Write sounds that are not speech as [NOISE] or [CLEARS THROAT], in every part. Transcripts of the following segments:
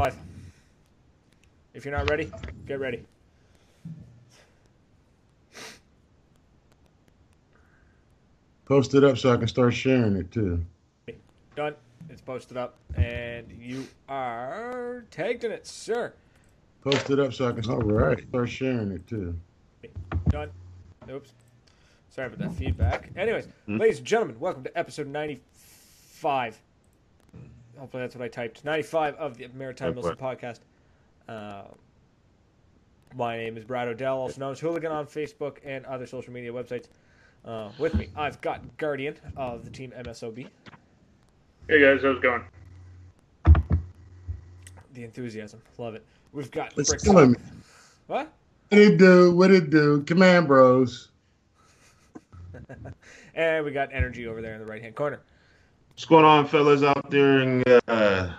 live. If you're not ready, get ready. Post it up so I can start sharing it too. Done. It's posted up, and you are tagged in it, sir. Post it up so I can start, right. start sharing it too. Done. Oops. Sorry about that feedback. Anyways, hmm? ladies and gentlemen, welcome to episode 95. Hopefully that's what I typed. 95 of the Maritime Okay. Wilson podcast. Uh, my name is Brad Odell, also known as Hooligan on Facebook and other social media websites. Uh, with me, I've got Guardian of the team MSOB, Hey guys, how's it going? the enthusiasm. Love it. We've got It's Brick killing What? What it do? What it do? Command Bros. [LAUGHS] And we got Energy over there in the right hand corner. What's going on, fellas, out there in uh,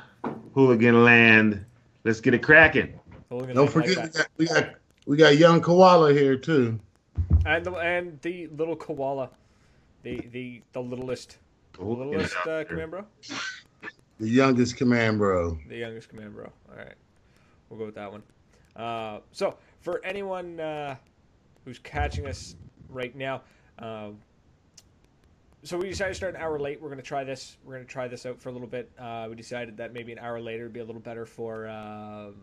hooligan land? Let's get it cracking. Hooligan Don't like forget that. we got, we got we got young koala here too. and the, and the little koala, the the the littlest, the littlest uh, command bro, The youngest command bro. the youngest command bro. All right, we'll go with that one. Uh, so for anyone uh, who's catching us right now, um, so we decided to start an hour late. We're going to try this. We're going to try this out for a little bit. Uh, we decided that maybe an hour later would be a little better for um,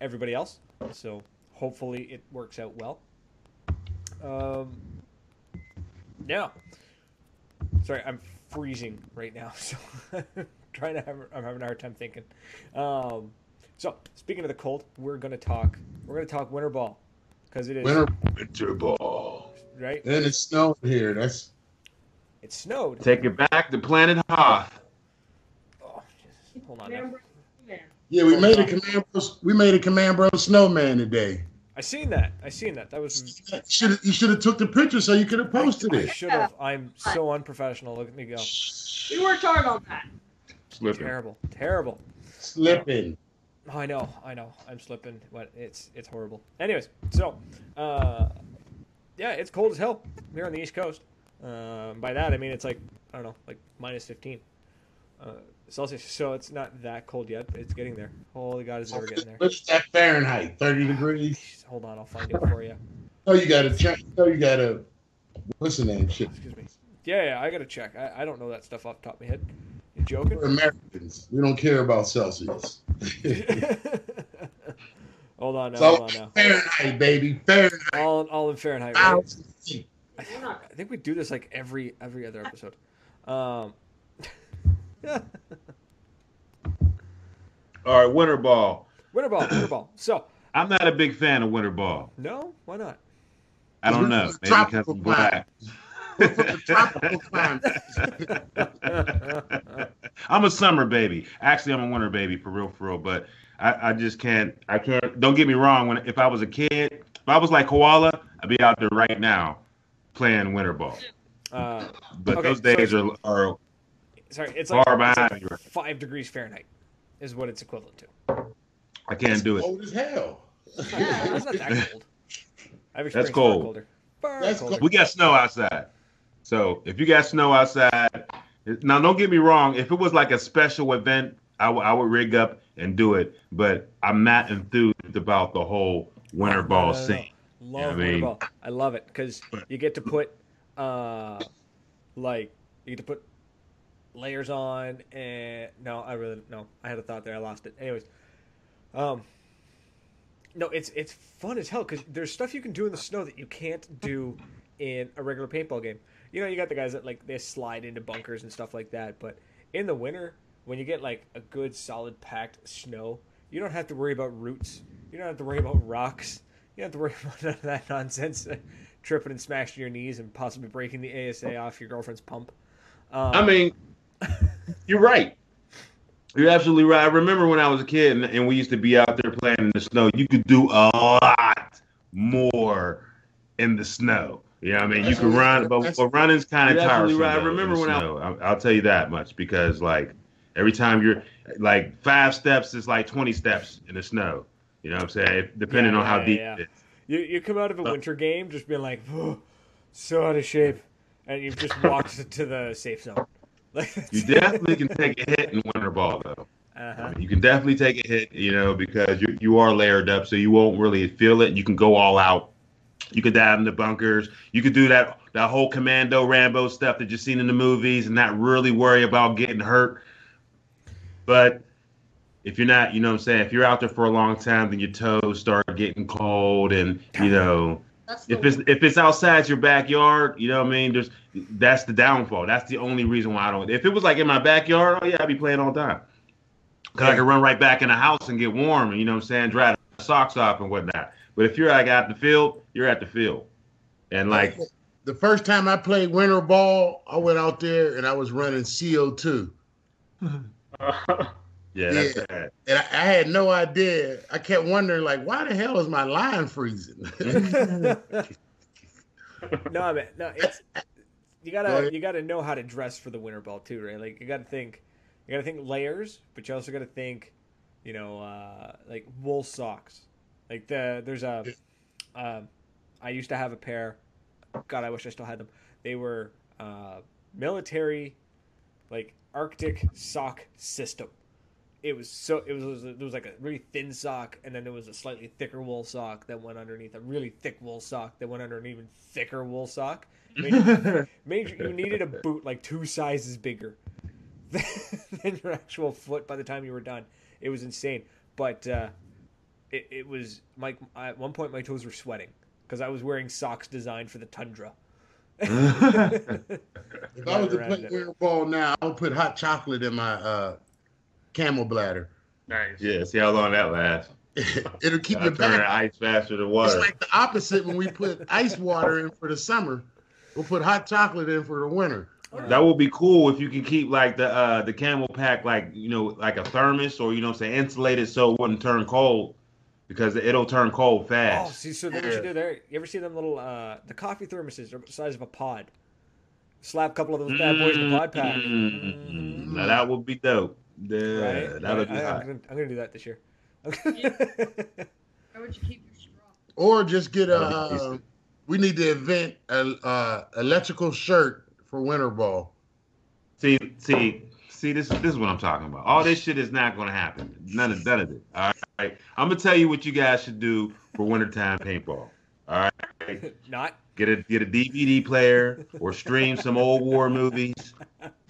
everybody else. So hopefully it works out well. Um, now, sorry, I'm freezing right now, [LAUGHS] so trying to have I'm having a hard time thinking. Um, so speaking of the cold, we're gonna talk. We're gonna talk winter ball because it is Winter Winter ball. right. and it's snowing here. That's It snowed. Take it back to Planet Hoth. Oh, Jesus. Hold on. Now. yeah. We made a command bro. We made a command bro snowman today. I seen that. I seen that. That was. Should you should have took the picture so you could have posted I it. should have. I'm so unprofessional. Look at me go. We worked hard on that. Slipping. Terrible. Terrible. Slipping. Oh, I know, I know. I'm slipping. What? It's it's horrible. Anyways, so uh, yeah, it's cold as hell here on the East Coast. Um, by that I mean it's like I don't know, like minus 15 uh, Celsius. So it's not that cold yet, it's getting there. Holy God, it's it ever getting there? What's that Fahrenheit? Thirty degrees. Jeez, Hold on, I'll find it for you. No, you gotta check. No, you gotta. What's the name? Shit. Excuse me. Yeah, yeah, I gotta check. I, I don't know that stuff off the top of my head. You joking? We're Americans. We don't care about Celsius. [LAUGHS] hold on now. so Hold on now. Fahrenheit, baby. Fahrenheit. All in, all in Fahrenheit. Right? Thousand feet. I, I think we do this like every every other episode. Um, [LAUGHS] All right, winter ball. winter ball, winter ball. So I'm not a big fan of winter ball. no, why not? I don't know. Maybe because Tropical I'm black. We're from the tropical climate. I'm a summer baby. Actually, I'm a winter baby for real, for real. But I, I just can't. I can't. Don't get me wrong. When if I was a kid, if I was like koala, I'd be out there right now playing winter ball. Uh, But Okay, those so- days are are sorry, it's like, Far it's like behind five degrees Fahrenheit is what it's equivalent to. I can't do it. Cold as hell. It's not, it's not that [LAUGHS] cold. I've experienced far cold. colder. Far That's colder. We got snow outside. So if you got snow outside, now don't get me wrong. If it was like a special event, I would- I would rig up and do it. But I'm not enthused about the whole winter ball no, no, no. scene. Love Yeah, I mean- ball. I love it because you get to put, uh, like you get to put layers on and no, I really no. I had a thought there. I lost it. Anyways, um, no, it's it's fun as hell because there's stuff you can do in the snow that you can't do in a regular paintball game. You know, you got the guys that like they slide into bunkers and stuff like that, but in the winter when you get like a good solid packed snow, you don't have to worry about roots. You don't have to worry about rocks. You don't have to worry [LAUGHS] about none of that nonsense, [LAUGHS] tripping and smashing your knees and possibly breaking the ASA off your girlfriend's pump. Um, I mean, you're right. You're absolutely right. I remember when I was a kid and, and we used to be out there playing in the snow. You could do a lot more in the snow. You know what I mean? You could run, but, but running's kind of You're absolutely tiresome. right. I remember when I- snow. I'll, I'll tell you that much because like every time you're like five steps is like 20 steps in the snow. You know what I'm saying? Depending Yeah, on how yeah, deep yeah. it is. you you come out of a winter game just being like, "Oh, so out of shape, and you've just [LAUGHS] walked to the safe zone. [LAUGHS] You definitely can take a hit in winter ball though. Uh-huh. You can definitely take a hit, you know, because you you are layered up, so you won't really feel it. You can go all out. You could dive in the bunkers. You could do that that whole Commando Rambo stuff that you've seen in the movies, and not really worry about getting hurt. But if you're not, you know what I'm saying, if you're out there for a long time, then your toes start getting cold, and you know, if it's if it's outside your backyard, you know what I mean. There's that's the downfall. That's the only reason why I don't. If it was like in my backyard, oh yeah, I'd be playing all the time. Cause I could run right back in the house and get warm, and you know what I'm saying, dry the socks off and whatnot. But if you're like out the field, you're at the field, and like the first time I played winter ball, I went out there and I was running CO2. [LAUGHS] yeah, that's Yeah. bad. And I, I had no idea. I kept wondering, like, why the hell is my line freezing? [LAUGHS] no, I man, no, it's you gotta ahead. you gotta know how to dress for the winter ball too, right? Like you gotta think you gotta think layers, but you also gotta think, you know, uh, like wool socks. Like the there's a, um, I used to have a pair. God, I wish I still had them. They were uh, military, like Arctic sock system. It was so it was there was like a really thin sock, and then there was a slightly thicker wool sock that went underneath a really thick wool sock that went under an even thicker wool sock. Made, [LAUGHS] made you, you needed a boot like two sizes bigger [LAUGHS] than your actual foot by the time you were done. It was insane, but uh, it it was my at one point my toes were sweating because I was wearing socks designed for the tundra. [LAUGHS] if I was to Around play it. ball now, I would put hot chocolate in my uh, camel bladder. nice. yeah, see how long that lasts. [LAUGHS] It'll keep I your turn the back. ice faster than water. It's like the opposite when we put ice water in for the summer. We'll put hot chocolate in for the winter. That would be cool if you can keep like the uh the CamelBak like you know like a thermos or you know what I'm insulated so it wouldn't turn cold because it'll turn cold fast. Oh, fast. see, so what you do there? You ever see them little uh, the coffee thermoses are the size of a pod? Slap a couple of those bad boys in the pod pack. Mm, Now that would be dope. Yeah, Right? that would I, be am hot. gonna, I'm gonna do that this year. Where would you keep your straw? Or just get a. Uh, we need to invent a uh, electrical shirt for winter ball. See, see, see. This, this is what I'm talking about. All this shit is not going to happen. None of, none of it. All right. I'm gonna tell you what you guys should do for wintertime paintball. All right. [LAUGHS] Not. Get a get a DVD player or stream some old war movies.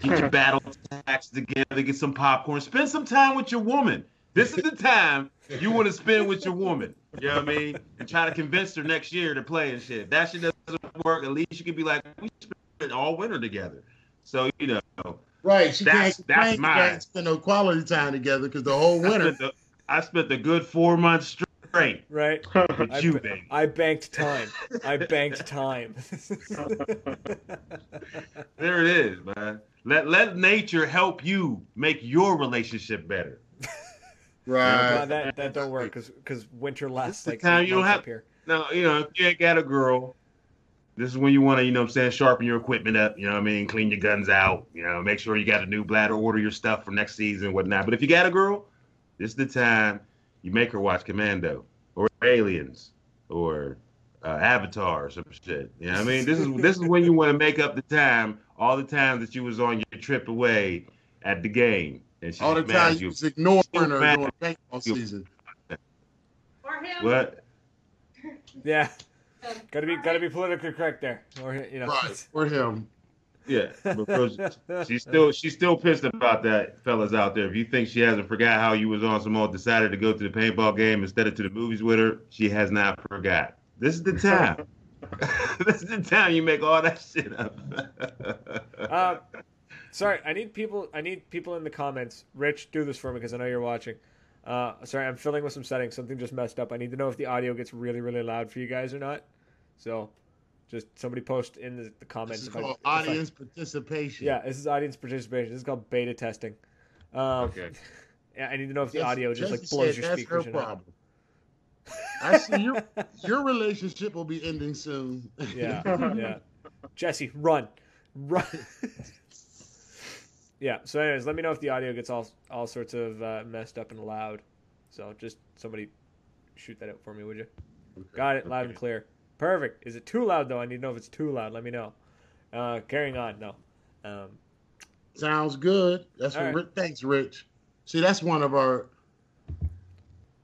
Get your hmm. battle tax together. Get some popcorn. Spend some time with your woman. This is the time you want to spend with your woman. You know what I mean? And try to convince her next year to play and shit. That shit doesn't work. At least you can be like, we spent all winter together. So you know, Right. She That's- can't that's mine. can't spend no quality time together because the whole I winter. spent, the, I spent a good four months straight Right. [LAUGHS] with I, you, ba- baby. I banked time. I banked time. [LAUGHS] There it is, man. Let let nature help you make your relationship better. [LAUGHS] No, right. that that don't work because because winter lasts the like time you don't have- up here. Now, you know, if you ain't got a girl, this is when you want to, you know what I'm saying, sharpen your equipment up, you know what I mean, clean your guns out, you know, make sure you got a new bladder, order your stuff for next season, whatnot. But if you got a girl, this is the time you make her watch Commando or Aliens or uh, Avatar or some shit. You know what I mean? This is [LAUGHS] this is when you want to make up the time, all the time that you was on your trip away at the game. And she All the time at you was ignoring her during paintball season. For him. What? Yeah, [LAUGHS] gotta be gotta be politically correct there, or you know. Right. [LAUGHS] For him. Yeah, because she's still she's still pissed about that, fellas out there. If you think she hasn't forgot how you was on some old decided to go to the paintball game instead of to the movies with her, she has not forgot. This is the time. [LAUGHS] this is the time you make all that shit up. [LAUGHS] Uh, sorry, I need people. I need people in the comments. Rich, do this for me because I know you're watching. Uh, sorry, I'm filling with some settings. Something just messed up. I need to know if the audio gets really, really loud for you guys or not. So, just somebody post in the, the This comments. is if I- called if I- audience participation. yeah, this is audience participation. This is called beta testing. Um, okay. [LAUGHS] Yeah, I need to know if the Jesse- audio just like Jesse blows said your that's her speakers problem. I see your [LAUGHS] your relationship will be ending soon. Yeah, [LAUGHS] yeah. Jesse, run, run. yeah. So, anyways, let me know if the audio gets all all sorts of uh, messed up and loud. So, just somebody shoot that out for me, would you? Got it, loud and clear. Perfect. Is it too loud though? I need to know if it's too loud. Let me know. Uh, carrying on. No. Um, Sounds good. That's what right. Rich, thanks, Rich. See, that's one of our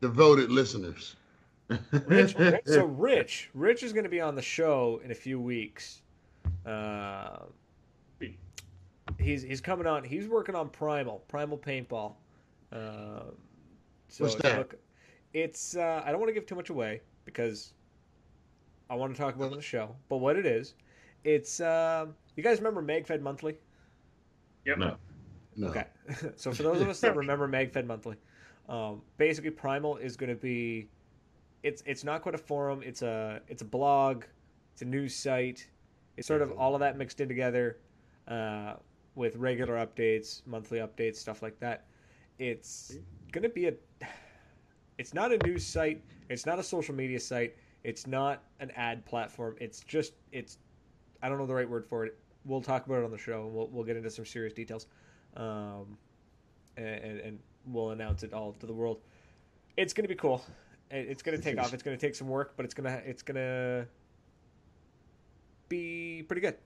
devoted listeners. Rich, [LAUGHS] so Rich, Rich is going to be on the show in a few weeks. Uh, he's he's coming on. He's working on Primal, Primal Paintball. Um so What's that? look- it's uh, I don't want to give too much away because I want to talk about on the show. But what it is, it's um you guys remember MagFed Monthly? Yep. No. No. Okay. [LAUGHS] so for those of us that remember MagFed Monthly, um, basically Primal is going to be it's it's not quite a forum, it's a it's a blog, it's a news site. It's sort of all of that mixed in together uh, with regular updates, monthly updates, stuff like that. It's going to be a it's not a news site, it's not a social media site, it's not an ad platform. It's just it's I don't know the right word for it. We'll talk about it on the show and we'll we'll get into some serious details um, and, and we'll announce it all to the world. It's gonna be cool. It's gonna take off. It's gonna take some work, but it's gonna it's gonna be pretty good.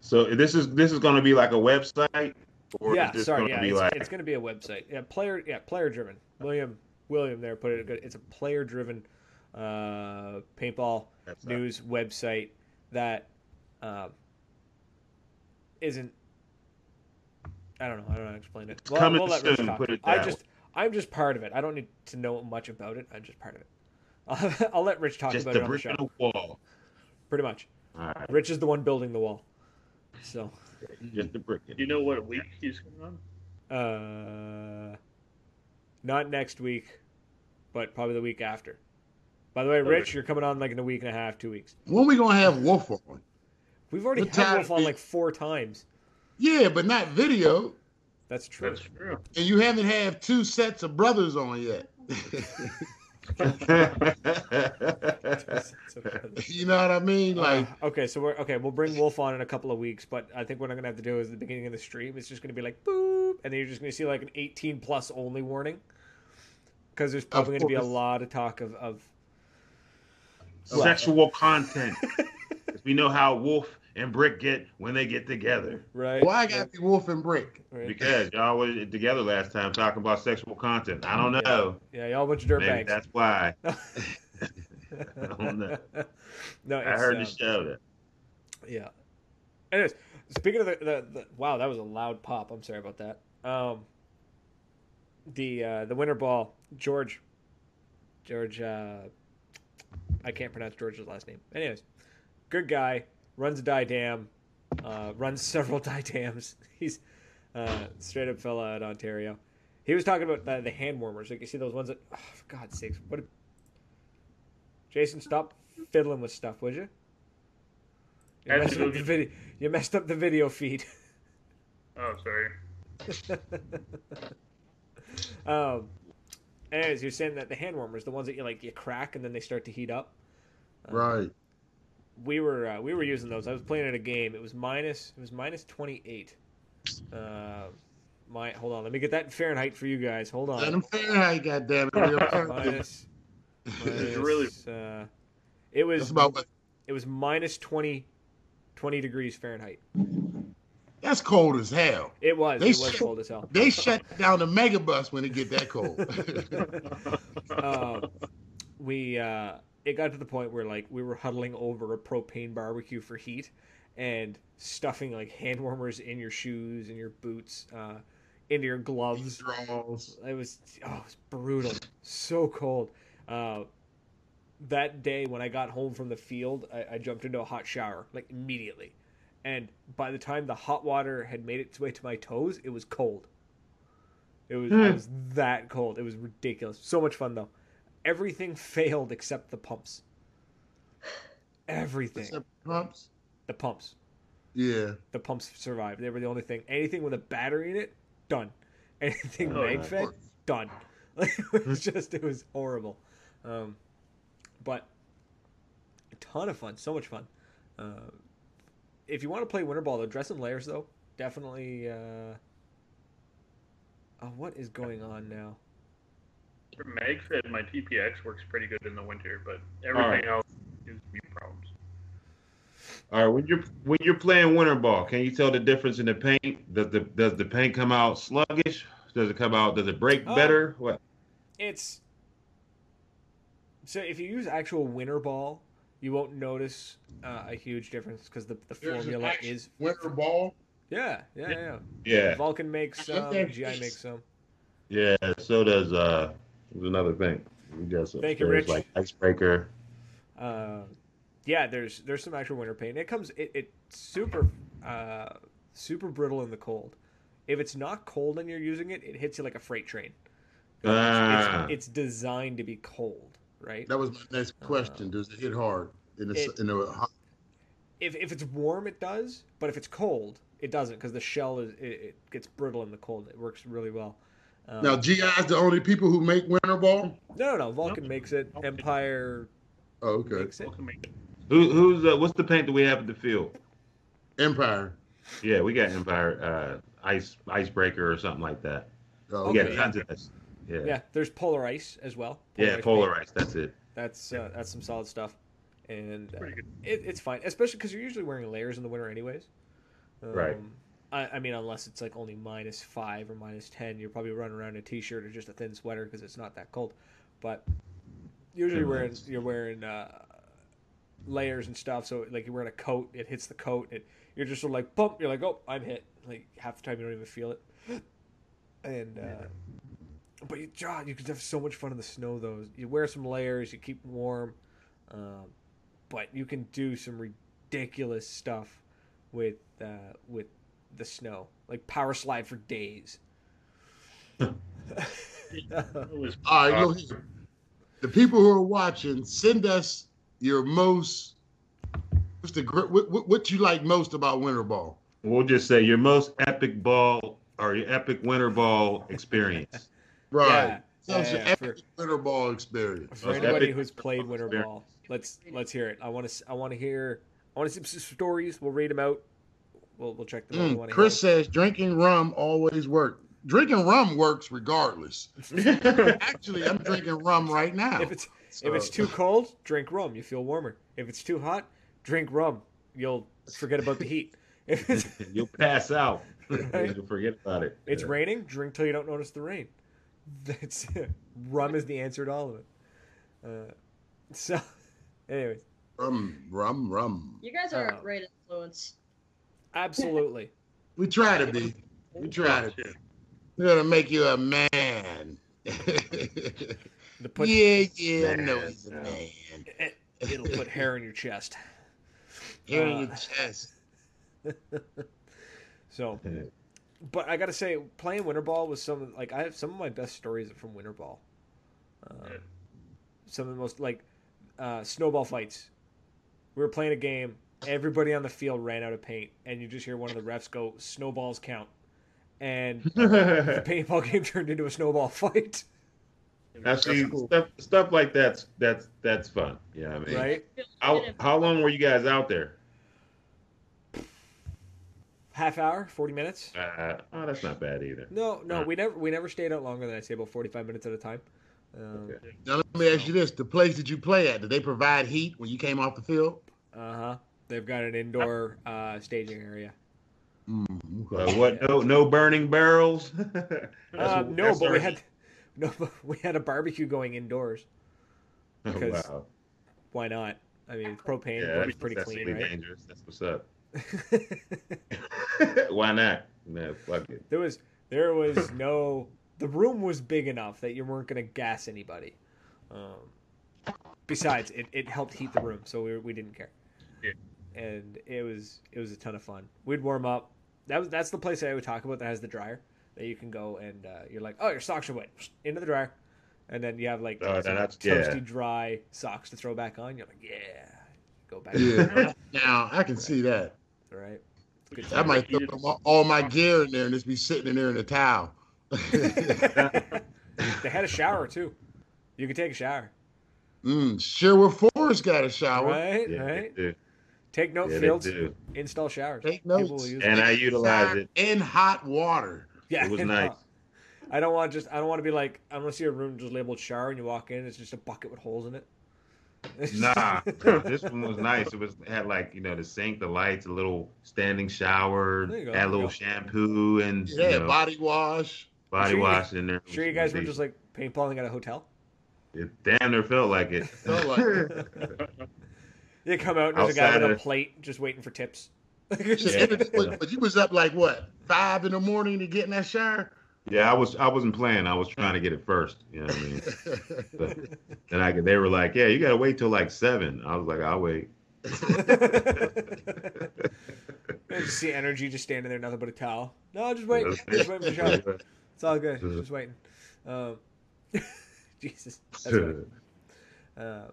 So this is this is going to be like a website, or yeah, sorry, going yeah, be it's, like it's gonna be a website. Yeah, player, yeah, player driven. William William there put it good. It's a player driven uh, paintball That's not- news website that um, isn't. I don't know. I don't know how to explain it. It's coming let Rich soon, talk. put it I just, I'm just part of it. I don't need to know much about it. I'm just part of it. [LAUGHS] I'll, I'll let Rich talk just about the it on the show. the wall. Pretty much. All right, Rich is the one building the wall. So, just the brick. Do you know what week he's coming on? uh, not next week, but probably the week after. By the way, Okay. Rich, you're coming on like in a week and a half, two weeks. When we gonna have Wolf on? We've already What had Wolf on like four times. Yeah, but not video. That's true. That's true. And you haven't had two sets of brothers on yet. [LAUGHS] you know what I mean? Like, Uh, okay, so we're okay. We'll bring Wolf on in a couple of weeks, but I think what I'm gonna have to do is at the beginning of the stream. It's just gonna be like boop, and then you're just gonna see like an 18 plus only warning because there's probably gonna be a lot of talk of, of Sexual content. 'Cause we know how Wolf and Brick get when they get together. right. why I gotta be Wolf and Brick? Right. Because y'all were together last time talking about sexual content. I don't know. yeah, y'all a bunch of dirt Maybe that's why. [LAUGHS] [LAUGHS] don't know. no, I heard uh, the show. That. Yeah. Anyways, speaking of the, the, the wow, that was a loud pop. I'm sorry about that. Um, the uh, the winter ball, George, George, uh, I can't pronounce George's last name. Anyways, good guy, runs a Dye DAM, uh, runs [LAUGHS] several Dye DAMs. [LAUGHS] He's uh, straight up fella out Ontario. He was talking about the, the hand warmers. Like you see those ones that, oh, for God's sakes, what? A... Jason, stop fiddling with stuff, would you? You messed, up the video, you messed up the video feed. Oh, sorry. [LAUGHS] um, anyways, you're saying that the hand warmers, the ones that you like, you crack and then they start to heat up. Um, Right. We were uh, we were using those. I was playing at a game. It was minus it was minus twenty eight. Uh, my hold on, let me get that in Fahrenheit for you guys. Hold on. them Fahrenheit, goddamn it. Real quick. minus, [LAUGHS] minus, really- uh, it was about what. it was minus 20, 20 degrees Fahrenheit. That's cold as hell. It was They it was shut- cold as hell. They shut down the megabus when it get that cold. [LAUGHS] [LAUGHS] um, we uh, it got to the point where like we were huddling over a propane barbecue for heat and stuffing like hand warmers in your shoes and your boots uh, into your gloves Draws. it was oh it was brutal so cold uh, that day when i got home from the field I, I jumped into a hot shower like immediately and by the time the hot water had made its way to my toes it was cold. It was, it was that cold. It was ridiculous. So much fun though. Everything [LAUGHS] failed except the pumps. Everything. Except pumps. the pumps. Yeah. the pumps survived. They were the only thing. Anything with a battery in it? Done. [LAUGHS] Anything Oh, mag fed? Done. [LAUGHS] It was just it was horrible, um, but a ton of fun, so much fun. Uh, if you want to play winter ball, though, dress in layers though definitely. Uh... Oh, what is going on now? For MagFed, my TPX works pretty good in the winter, but All right. everything else gives me problems. All right, when you're when you're playing winter ball, can you tell the difference in the paint? Does the does the paint come out sluggish, Does it come out? Does it break Oh. better? What? It's so if you use actual winter ball, you won't notice uh, a huge difference because the, the There's formula is winter ball. yeah yeah yeah. Yeah, Valken makes some, Okay. GI makes some. yeah. So does uh. There's another thing. We got. Thank you, Rich. Like icebreaker. Uh, yeah, there's there's some actual winter paint. It comes it, it's super uh, super brittle in the cold. If it's not cold and you're using it, it hits you like a freight train. It's- Ah. It's, it's designed to be cold, right? That was my next question. Does it hit hard in the It- in the hot? If, if it's warm, it does, but if it's cold, it doesn't because the shell is it, it gets brittle in the cold. It works really well. Um, Now is the only people who make winter ball. no, no, no. Valken Nope. makes it. Empire Oh, okay. makes it. Who, who's uh, what's the paint that we have at the field? Empire. Yeah, we got Empire uh, ice icebreaker or something like that. Oh, We got yeah. tons of this. Yeah, yeah, Yeah, there's Polar Ice as well. Ice polar ice. That's it. That's uh, that's some solid stuff, and uh, it, it's fine, especially because you're usually wearing layers in the winter anyways. Um, Right. I, I mean, unless it's like only minus five or minus ten, you're probably running around in a t-shirt or just a thin sweater because it's not that cold. But usually you're wearing you're wearing uh, layers and stuff. So like you're wearing a coat, it hits the coat. It you're just sort of like bump. You're like, oh, I'm hit. Like half the time you don't even feel it. And uh, but you, God, you could have so much fun in the snow. Though you wear some layers, you keep warm, um, but you can do some ridiculous stuff with uh, with the snow, like power slide for days. It was All right, go. The people who are watching, send us your most. What's the what, what, what you like most about winter ball? We'll just say your most epic ball or your epic winter ball experience. [LAUGHS] Right. Yeah, Tell us yeah, your yeah, epic winter ball experience. For Most anybody who's played winter experience. ball, let's let's hear it. I want to I want to hear I want to see some stories. We'll read them out. We'll we'll check them Mm, wanna Chris hear says drinking rum always works. Drinking rum works regardless. [LAUGHS] Actually, I'm drinking rum right now. if it's if it's too cold, drink rum. You feel warmer. If it's too hot, drink rum. You'll forget about the heat. If it's [LAUGHS] [LAUGHS] You'll pass out. Right. You'll forget about it. it's Yeah. raining, drink till you don't notice the rain. That's it. Rum is the answer to all of it. Uh, so, [LAUGHS] anyways, rum, rum, rum. You guys are Oh. a great influence. absolutely. We try to be. We try to be. Yeah. We're gonna make you a man. [LAUGHS] Put yeah, yeah, I know he's a man. it, it'll put hair in your chest. Hair in Uh, your chest. [LAUGHS] So, but I gotta say, playing winter ball was some like I have some of my best stories from winter ball. Um, Yeah. Some of the most like uh, snowball fights. We were playing a game. Everybody on the field ran out of paint, and you just hear one of the refs go, "Snowballs count," and [LAUGHS] the paintball game turned into a snowball fight. Now, see, That's cool. stuff stuff like that's that's that's fun. Yeah, I mean, Right? how how long were you guys out there? Half hour, forty minutes. Uh, oh, that's not bad either. No, no, Uh. we never we never stayed out longer than I say about forty five minutes at a time. Um, Okay. Now let me ask you this: the place that you play at, did they provide heat when you came off the field? Uh huh. They've got an indoor uh, staging area. Mm, Uh, okay. what? No, no burning barrels. [LAUGHS] Uh, what- no, but we our- had no, but [LAUGHS] we had a barbecue going indoors. Oh, wow. Why not? I mean, propane Yeah, burns that's pretty clean, right? dangerous. That's what's up. [LAUGHS] [LAUGHS] Why not? No, fuck it. there was there was [LAUGHS] no. The room was big enough that you weren't going to gas anybody. Um, besides, it, it helped heat the room, so we, we didn't care. Yeah. And it was it was a ton of fun. We'd warm up. That was that's the place that I would talk about that has the dryer that you can go and uh, you're like, oh, your socks are wet, into the dryer, and then you have like Oh, some that's- toasty yeah. dry socks to throw back on. You're like, yeah, go back. Yeah. [LAUGHS] now I can see that. All right. Good I might throw all- all my gear in there and just be sitting in there in a towel. [LAUGHS] they had a shower too. You could take a shower. mm, Sherwood Forest got a shower. Right, Yeah, right. Take note, Yeah, Fields. Install showers. Take People notes. And it. I utilize it. in hot water. Yeah, It was nice. uh, I don't want just. I don't want to be like. I want to see a room just labeled shower, and you walk in, it's just a bucket with holes in it. Nah, [LAUGHS] nah, this one was nice. It was it had like you know the sink, the lights, a little standing shower, There you go, had a little shampoo, and Yeah, you know, body wash. body Sure you- wash in there. Sure, you guys were just like paintballing at a hotel. It damn near felt like it. Felt like [LAUGHS] You come out and there's a guy with a plate just waiting for tips. Yeah. but, but you was up like what five in the morning to get in that shower. Yeah, I was. I wasn't playing. I was trying to get it first. You know what I mean? But then I, they were like, "Yeah, you gotta wait till like 7. I was like, "I'll wait." [LAUGHS] I just see energy just standing there, nothing but a towel. No, just wait. Just waiting for the shower. It's all good. Just waiting. Um, [LAUGHS] Jesus. Uh, [LAUGHS]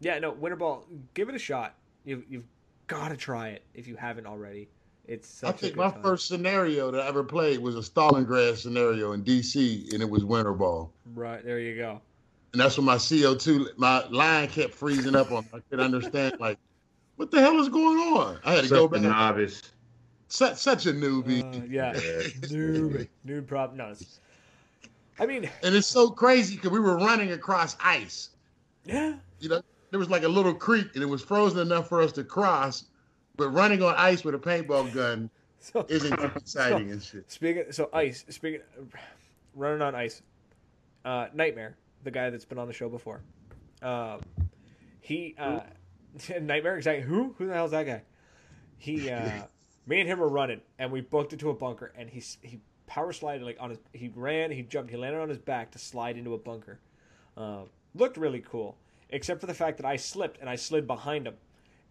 yeah, no, Winter Ball, give it a shot. You, you've got to try it if you haven't already. It's such I a think my time. first scenario that I ever played was a Stalingrad scenario in DC, and it was winter ball. Right, there you go. And that's when my CO2, my line kept freezing up on. I could understand like, what the hell is going on? I had to Such go back. a back. novice. Such, such a newbie. Uh, yeah. newbie, Nude prop. No. I mean, And it's so crazy because we were running across ice. yeah. You know, there was like a little creek, and it was frozen enough for us to cross. But running on ice with a paintball gun [LAUGHS] So, isn't [LAUGHS] exciting and shit. Speaking so ice. Speaking running on ice. Uh, Nightmare, the guy that's been on the show before. Um, he uh, [LAUGHS] Nightmare exactly who who the hell's that guy? He uh, me and him were running and we booked it to a bunker and he he power slided like on his he ran he jumped he landed on his back to slide into a bunker. Uh, looked really cool except for the fact that I slipped and I slid behind him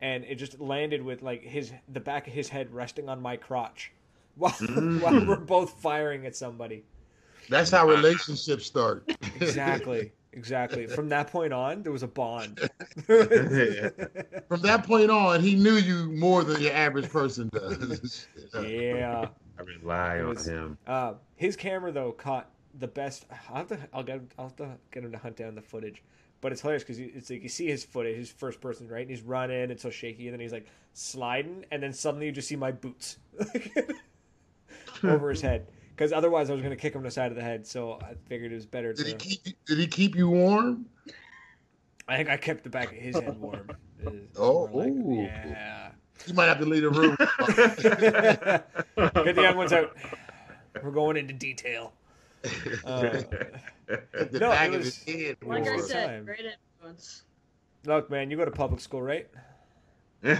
and it just landed with like his the back of his head resting on my crotch [LAUGHS] while, while we're both firing at somebody. That's how relationships start. [LAUGHS] Exactly. Exactly. From that point on, there was a bond. [LAUGHS] From that point on, he knew you more than your average person does. yeah. I rely It on was- him. Uh, his camera though caught the best. I'll have to. I'll get. I'll have to get him to hunt down the footage. But it's hilarious because it's like you see his footage, his first person, right? And he's running, it's so shaky, and then he's like sliding, and then suddenly you just see my boots [LAUGHS] over his head. Because otherwise, I was going to kick him in the side of the head. So I figured it was better Did he to. keep? Did he keep you warm? I think I kept the back of his head warm. Oh, like- ooh. yeah. You might have to leave the room. Get the young ones out. We're going into detail. [LAUGHS] Uh, At the No, back it of was- his head. Like I All warm. the said, time. great influence. look, man, you go to public school, right? [LAUGHS]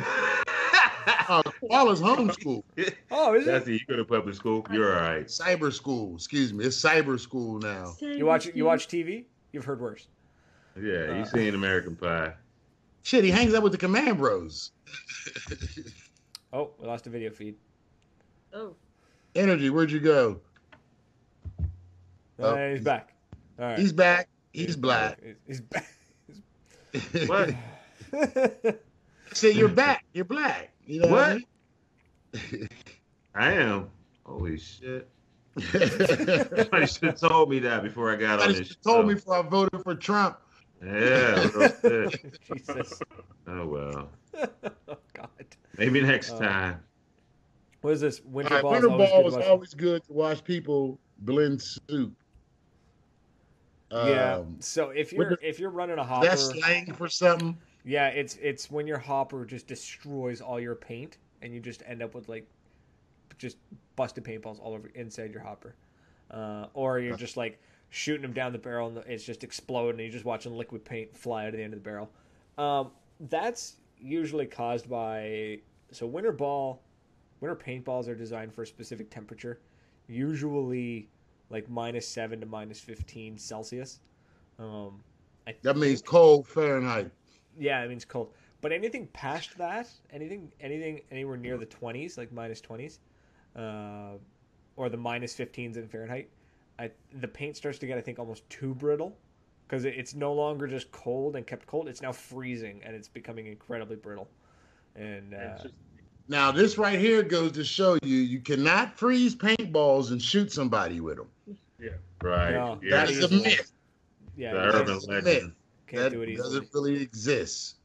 Oh, [LAUGHS] Wallace homeschool, Oh, is That's it? it. You go to public school. You're all right. cyber school. Excuse me, it's cyber school now. You watch you watch TV? You've heard worse. Yeah, Uh, you seen American Pie. Shit, he hangs out with the Command Bros. Oh, we lost a video feed. Oh, Energy, where'd you go? Oh, Uh, he's back. All right. He's back. He's black. He's back. [LAUGHS] What? [LAUGHS] Say you're back. You're black. You know What? what? [LAUGHS] I am. Holy shit. I? Somebody should have told me that before I got on this. should've told show. me before I voted for Trump. Yeah. Jesus. Oh well. oh God. Maybe next Uh, time. What is this? Winter right, ball. winter ball good is always good to watch people blend soup. Yeah. Um, So if you're if you're running a hopper, that's slang for something. yeah, it's it's when your hopper just destroys all your paint and you just end up with like just busted paintballs all over inside your hopper, uh, or you're just like shooting them down the barrel and it's just exploding and you're just watching liquid paint fly out of the end of the barrel. Um, that's usually caused by so winter ball, winter paintballs are designed for a specific temperature, usually like minus seven to minus fifteen Celsius. Um, I That means cold Fahrenheit. yeah, it means cold. But anything past that, anything, anything anywhere near the twenties, like minus twenties, uh, or the minus fifteens in Fahrenheit, I, the paint starts to get, I think, almost too brittle because it, it's no longer just cold and kept cold; it's now freezing and it's becoming incredibly brittle. And uh, It's just- Now, this right here goes to show you you cannot freeze paintballs and shoot somebody with them. Yeah, right. No, yeah. That is a myth. yeah, the urban That's myth. legend. can't that do it easily. doesn't really exist.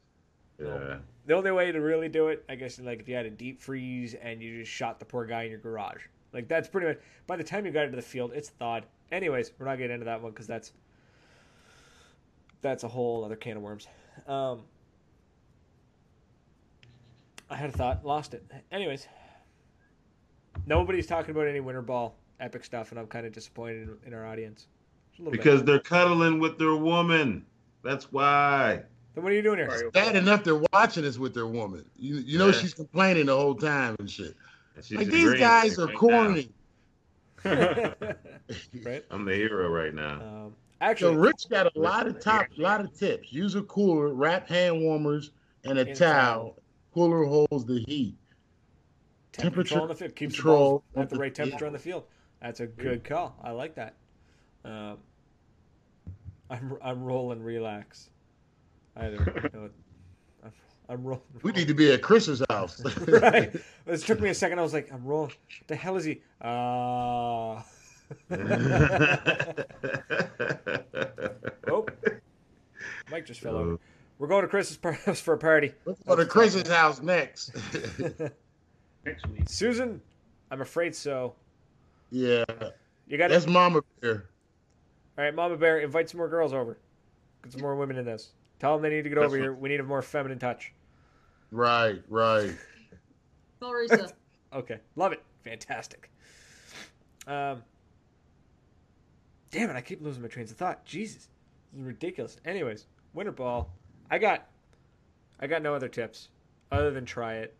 Yeah. The only way to really do it, I guess, like if you had a deep freeze and you just shot the poor guy in your garage. Like that's pretty much. By the time you got into the field, it's thawed. Anyways, we're not getting into that one because that's that's a whole other can of worms. Um, I had a thought, lost it. Anyways, nobody's talking about any winter ball epic stuff, and I'm kind of disappointed in, in our audience. Just a little bit. Because they're cuddling with their woman. That's why. Then what are you doing here? Sorry. Bad enough they're watching us with their woman. You you know Yeah. she's complaining the whole time and shit. She's Like these guys are me corny. [LAUGHS] [LAUGHS] right? I'm the hero right now. Um, So actually, Rich got a lot of top, lot of tips. Use a cooler, wrap hand warmers, and a And a towel. Towel. Cooler holds the heat. temperature temperature on the field keeps control balls at the the- right temperature yeah. on the field. That's a good call. I like that. Um, I'm I'm rolling relax. Either you know, [LAUGHS] I'm, I'm rolling. We need to be at Chris's house. [LAUGHS] right. [LAUGHS] It took me a second. I was like, I'm rolling. What the hell is he? Uh... oh, Mike just fell over. We're going to Chris's par- house [LAUGHS] for a party. Let's go to Chris's house next. Next [LAUGHS] week. Susan, I'm afraid so. yeah, You got that's it. Mama Bear. All right, Mama Bear, invite some more girls over. Get some more women in this. Tell them they need to get That's over what- here. We need a more feminine touch. Right, right. Bellrisa. [LAUGHS] Okay, love it. Fantastic. Um, damn it, I keep losing my trains of thought. Jesus, this is ridiculous. Anyways, winter ball. I got, I got no other tips other than try it.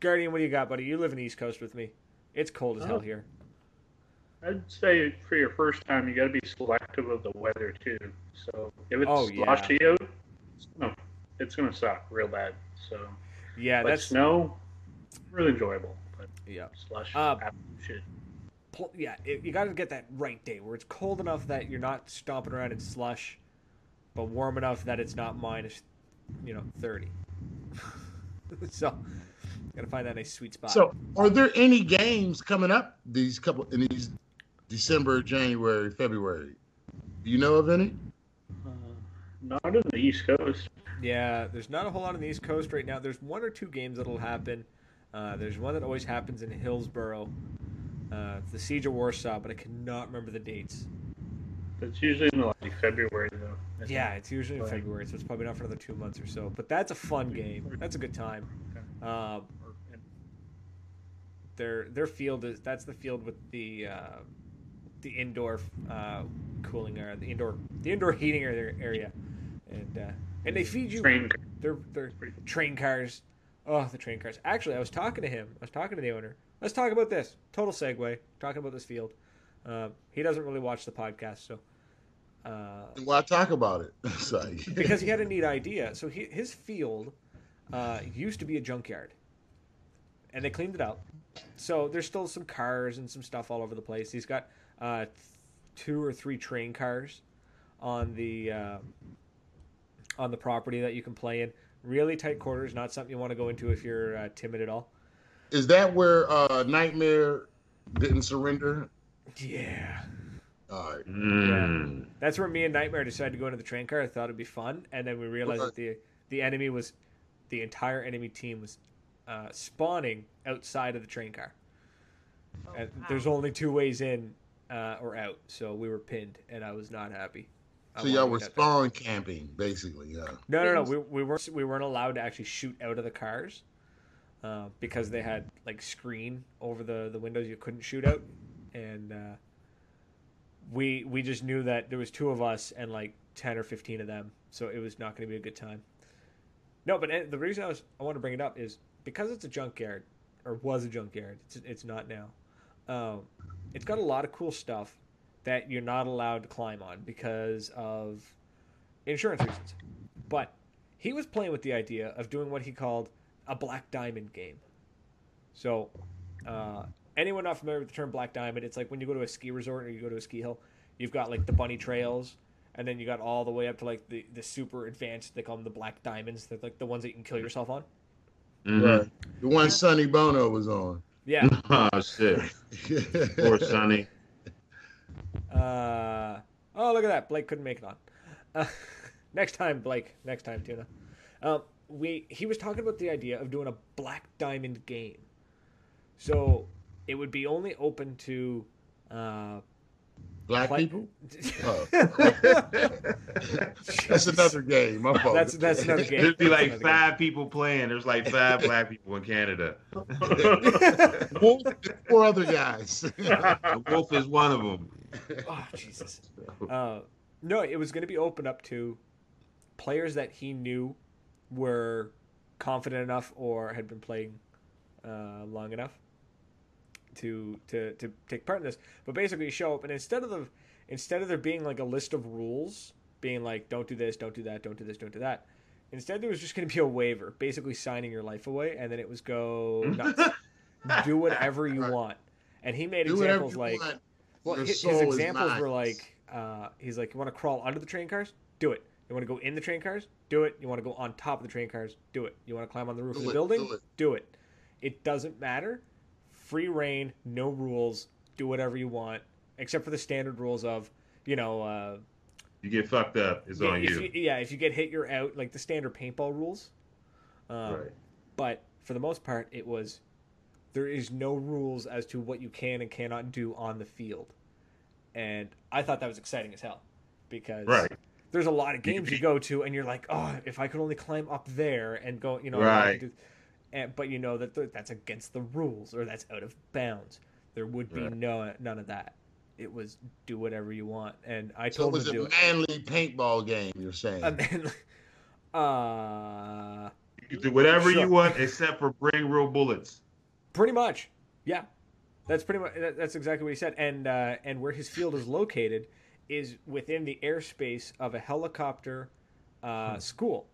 Guardian, what do you got, buddy? You live in the East Coast with me. It's cold as hell Oh. here. I'd say for your first time, you got to be selective of the weather too. So if it's Oh, yeah. slushy out, it's gonna, it's gonna suck real bad. So Yeah, but that's snow, really enjoyable. But yeah. slush, Uh, shit. pl- yeah, it, you got to get that right day where it's cold enough that you're not stomping around in slush, but warm enough that it's not minus, you know, thirty. [LAUGHS] so, gotta find that nice sweet spot. So, are there any games coming up these couple in these December, January, February? Do you know of any? Uh, not in the East Coast. yeah, there's not a whole lot on the East Coast right now. There's one or two games that'll happen. Uh, there's one that always happens in Hillsboro. Uh, it's the Siege of Warsaw, but I cannot remember the dates. It's usually in like February though. Yeah, it's usually in February, so it's probably not for another two months or so. But that's a fun game. That's a good time. Um, their their field is that's the field with the uh, the indoor uh, cooling area, the indoor the indoor heating area, area. and uh, and they feed you Train. they're they're train cars. Oh, the train cars. Actually, I was talking to him. I was talking to the owner. Let's talk about this. Total segue. Talking about this field. Um, he doesn't really watch the podcast, so. Uh, Why talk about it? [LAUGHS] Because he had a neat idea. So he, his field uh, used to be a junkyard, and they cleaned it out. So there's still some cars and some stuff all over the place. He's got uh, two or three train cars on the uh, on the property that you can play in. Really tight quarters, not something you want to go into if you're uh, timid at all. Is that where uh, Nightmare didn't surrender? Yeah. All right. Mm. That's where me and Nightmare decided to go into the train car. I thought it'd be fun, and then we realized that the the enemy was the entire enemy team was uh, spawning outside of the train car. Oh, And wow. there's only two ways in uh, or out, so we were pinned, and I was not happy. I So y'all were get out there. spawn camping, basically. Yeah. No, no, no. We, we weren't we weren't allowed to actually shoot out of the cars uh, because they had like screen over the the windows. You couldn't shoot out, and uh, we we just knew that there was two of us and like ten or fifteen of them, so it was not going to be a good time. No, but uh, the reason I was I want to bring it up is because it's a junkyard or was a junkyard. It's it's not now. Um, it's got a lot of cool stuff that you're not allowed to climb on because of insurance reasons. But he was playing with the idea of doing what he called a black diamond game. So, uh, anyone not familiar with the term black diamond, it's like when you go to a ski resort or you go to a ski hill, you've got like the bunny trails, and then you got all the way up to like the, the super advanced, they call them the black diamonds. They're like the ones that you can kill yourself on. Mhm. Right. The one Sonny Bono was on. Yeah. [LAUGHS] Oh shit. [LAUGHS] Poor Sonny. Uh, oh, look at that. Blake couldn't make it on. Uh, [LAUGHS] next time, Blake. Next time, Tuna. Um, we he was talking about the idea of doing a black diamond game. So it would be only open to uh, Black play- people? [LAUGHS] Oh. [LAUGHS] That's another game. My fault. That's that's another game. There'd be That's like another five people playing. There's like five [LAUGHS] black people in Canada. Wolf four other guys. The wolf is one of them. Oh Jesus. Uh, no, it was going to be opened up to players that he knew were confident enough or had been playing uh, long enough to to to take part in this. But basically, you show up, and instead of the instead of there being like a list of rules, being like don't do this, don't do that, don't do this, don't do that. Instead, there was just going to be a waiver, basically signing your life away, and then it was go [LAUGHS] nuts, do whatever you want. And he made Do examples like, want. well, his, examples were like, uh, he's like, you want to crawl under the train cars? Do it. You want to go in the train cars? Do it. You want to go on top of the train cars? Do it. You want to climb on the roof of the it, building? do it. do it. It doesn't matter. Free rein, no rules. Do whatever you want, except for the standard rules of, you know, uh, You get fucked up. It's yeah, on if you. yeah, if you get hit, you're out. Like the standard paintball rules. Um, Right. But for the most part, it was there is no rules as to what you can and cannot do on the field, and I thought that was exciting as hell because Right. there's a lot of games you go to and you're like, oh, if I could only climb up there and go, you know, Right. Do- and, but you know that th- that's against the rules or that's out of bounds. There would be Right. no none of that. It was do whatever you want, and I So it told him was to do a it. manly paintball game. You're saying? And then, [LAUGHS] uh, You can do whatever Sure. you want except for bring real bullets. pretty much, yeah. That's pretty much that- that's exactly what he said. And uh, and where his field is located is within the airspace of a helicopter uh, school.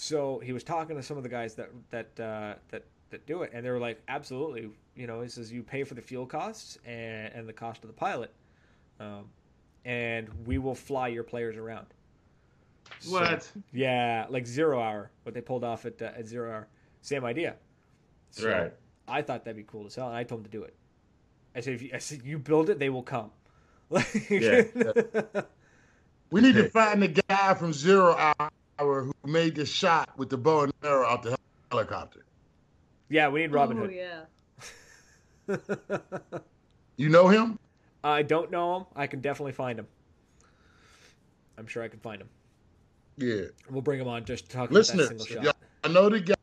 So he was talking to some of the guys that that uh, that that do it, and they were like, absolutely. You know, he says you pay for the fuel costs and, and the cost of the pilot, um, and we will fly your players around. So- What? yeah, like zero hour. What they pulled off at uh, at zero hour. Same idea. So Right. I thought that'd be cool as hell, and I told him to do it. I said, if you, I said, you build it, they will come. Like- [LAUGHS] Yeah. [LAUGHS] we need to find the guy from Zero Hour who made the shot with the bow and arrow out the helicopter. yeah, we need Robin oh, Hood. yeah. [LAUGHS] You know him? I don't know him. I can definitely find him. I'm sure I can find him. Yeah. We'll bring him on just to talk Listeners, about that single shot. y'all know the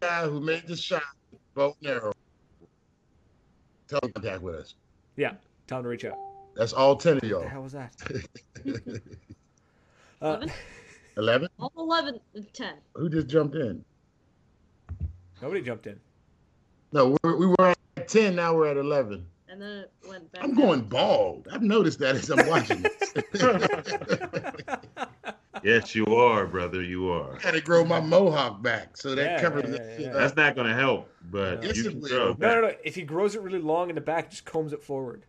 guy who made the shot with the bow and arrow. Tell him to contact with us. Yeah, tell him to reach out. That's all ten of y'all. the hell was that? [LAUGHS] [LAUGHS] Uh, Eleven? Eleven? All 11 and 10. Who just jumped in? nobody jumped in. No, we're, we were at ten. Now we're at eleven. And then it went back. I'm down. going bald. I've noticed that as I'm watching this. [LAUGHS] Yes, you are, brother. You are. I got to grow my mohawk back so that Yeah, covers yeah, yeah, yeah. That's not going to help, but Yes, you can grow. no, no, no. If he grows it really long in the back, just combs it forward.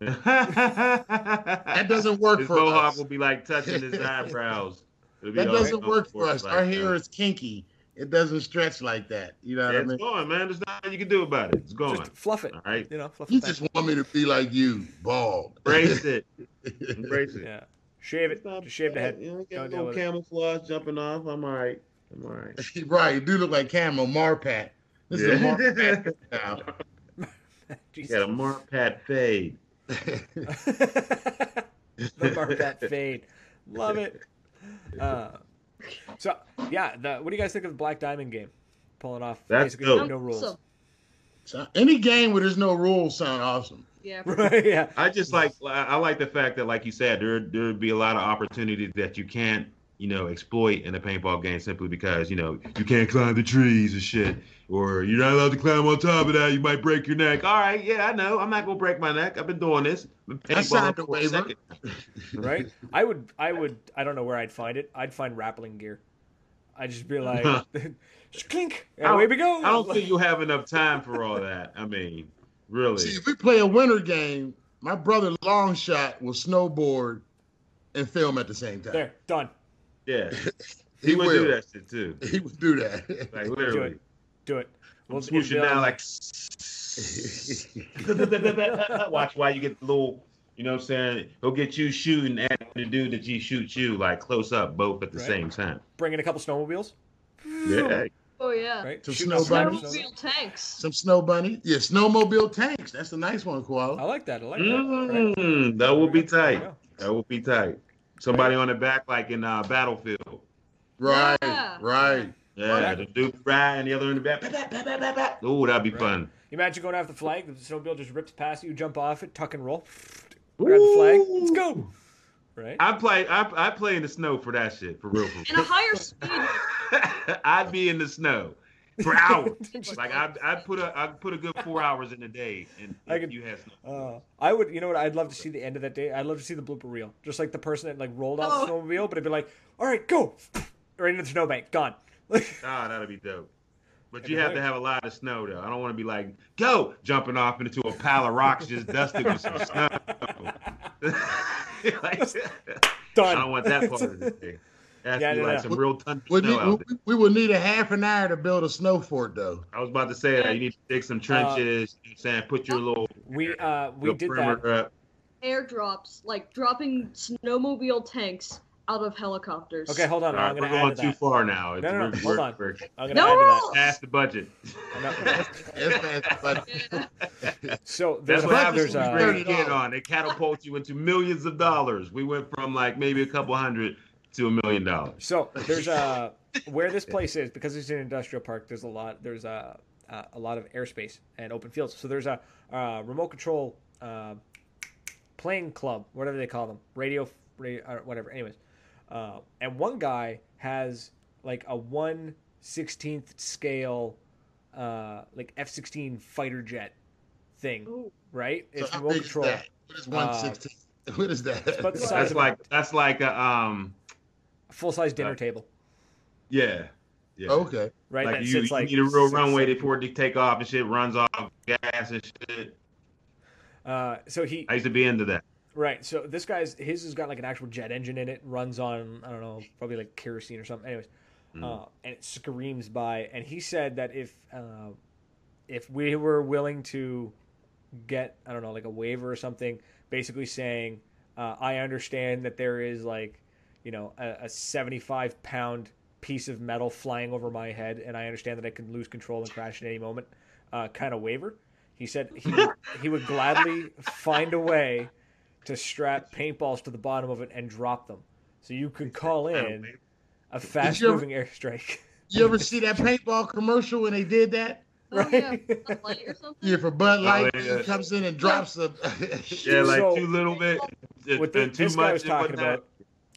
that [LAUGHS] That doesn't work his for mohawk us. will be like touching his [LAUGHS] eyebrows. It'll be That doesn't over work for us. like Our that. hair is kinky. It doesn't stretch like that. You know what Yeah, I it's going, man. There's nothing you can do about it. It's going. Just fluff it. All right. You know, fluff You it back. just want me to be like you, bald. Embrace [LAUGHS] it. Embrace it. Yeah. Shave it. It's Just shave the bad. head. You know, get Don't a deal little with it. camouflage jumping off. I'm all right. I'm all right. [LAUGHS] right, you do look like Camo Marpat. This is a Marpat [LAUGHS] now. Jesus. Got a Marpat fade. the Marpat fade. Love it. [LAUGHS] Uh, so yeah, the, what do you guys think of the Black Diamond game? Pulling off That's basically dope. no rules. Awesome. So any game where there's no rules sound awesome. Yeah. [LAUGHS] Right? Yeah. I just like I like the fact that, like you said, there there would be a lot of opportunities that you can't, you know, exploit in a paintball game simply because you know you can't climb the trees and shit, or you're not allowed to climb on top of that. You might break your neck. All right, yeah, I know. I'm not gonna break my neck. I've been doing this. Been I signed paintballing the for a waiver. second. Right. I would. I would. I don't know where I'd find it. I'd find rappelling gear. I'd just be like, [LAUGHS] just clink, and away we go. I don't think you have enough time for all that. I mean, really. See, if we play a winter game, my brother Longshot will snowboard and film at the same time. There, done. Yeah, [LAUGHS] He, he would will. do that shit too. He would do that. Like literally, it. Do it. I'm it'll swooshing be down like. [LAUGHS] Watch why you get the little. You know what I'm saying? He'll get you shooting at the dude that you shoot you like close up, both at the Right. same time. bringing a couple snowmobiles. Yeah, Oh, yeah. Right. Some Shooting snow bunnies. Snowmobile tanks. Some snow bunny. Yeah, snowmobile tanks. That's a nice one, Koala. I like that. I like that. Right. Mm, that will be tight. That will be tight. Somebody on the back, like in uh, Battlefield. Right, Yeah. right. Yeah, the dude right and the other in the back. Bah, bah, bah, bah, bah, bah. Ooh, that'd be Right. fun. You imagine going after the flag, the snowmobile just rips past you, jump off it, tuck and roll, grab the flag, let's go. Right? I play. I, I play in the snow for that shit. For real. For In a higher speed. [LAUGHS] I'd be in the snow for hours. [LAUGHS] Like I, I'd put a, I'd put a good four hours in a day, and I could- you have. Uh, I would, you know what? I'd love to see the end of that day. I'd love to see the blooper reel, just like the person that like rolled off the Oh. snowmobile, but it'd be like, "All right, go!" right into the snowbank, gone. [LAUGHS] Ah, that'd be dope. But you have to have a lot of snow though. I don't want to be like go jumping off into a pile of rocks just dusted with some snow. [LAUGHS] Like, I don't want that part of the thing. It has Yeah, to be no, like no. some real tundra We, snow need, out there. we, we would need a half an hour to build a snow fort, though. I was about to say that you need to dig some trenches. you know I'm saying put your little We uh we your did that. up. Airdrops, like dropping snowmobile tanks out of helicopters. Okay, hold on. All right, I'm we're gonna add to too that. far now. No, no, no, We're- hold we're- on. we're I'm gonna No add to rules! past the budget. that. It's fast, but Yeah. So there's That's a, what happens there's when you a bring a kid on. It catapults you into millions of dollars. We went from like maybe a couple hundred to a million dollars. So there's a where this place is because it's an industrial park. There's a lot. There's a a, a lot of airspace and open fields. So there's a, uh remote control uh, playing club, whatever they call them, radio, radio whatever. Anyways, uh, and one guy has like a one sixteenth scale, uh, like F sixteen fighter jet thing, Ooh. right? so It's how remote big is control. that? What is one sixteen? [LAUGHS] what is that? about the That's of like that's like a um Full size dinner Uh, table, yeah. Yeah. okay. right? Like that you, sits you like need a real six, runway before it to take off and shit runs off gas and shit. Uh, so he I used to be into that. Right. So this guy's his has got like an actual jet engine in it. Runs on I don't know, probably like kerosene or something. Anyways, Mm. uh, and it screams by. And he said that if uh, if we were willing to get I don't know like a waiver or something, basically saying uh, I understand that there is like you know a, a seventy five pound piece of metal flying over my head, and I understand that I can lose control and crash at any moment. Uh, kind of waiver. He said he would, he would gladly find a way to strap paintballs to the bottom of it and drop them. So you could call in a fast ever, moving airstrike. You ever see that paintball commercial when they did that? [LAUGHS] Oh Right. yeah, Bud Light or [LAUGHS] something. Yeah, for Bud Light, Oh, yeah. he comes in and drops the. [LAUGHS] Yeah, like So- too little bit What the, too this guy was talking whatnot. about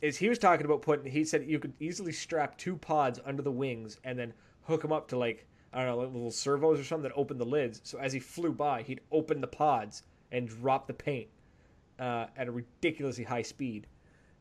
is he was talking about putting. He said you could easily strap two pods under the wings and then hook them up to like I don't know like little servos or something that open the lids. So as he flew by, he'd open the pods and drop the paint uh, at a ridiculously high speed.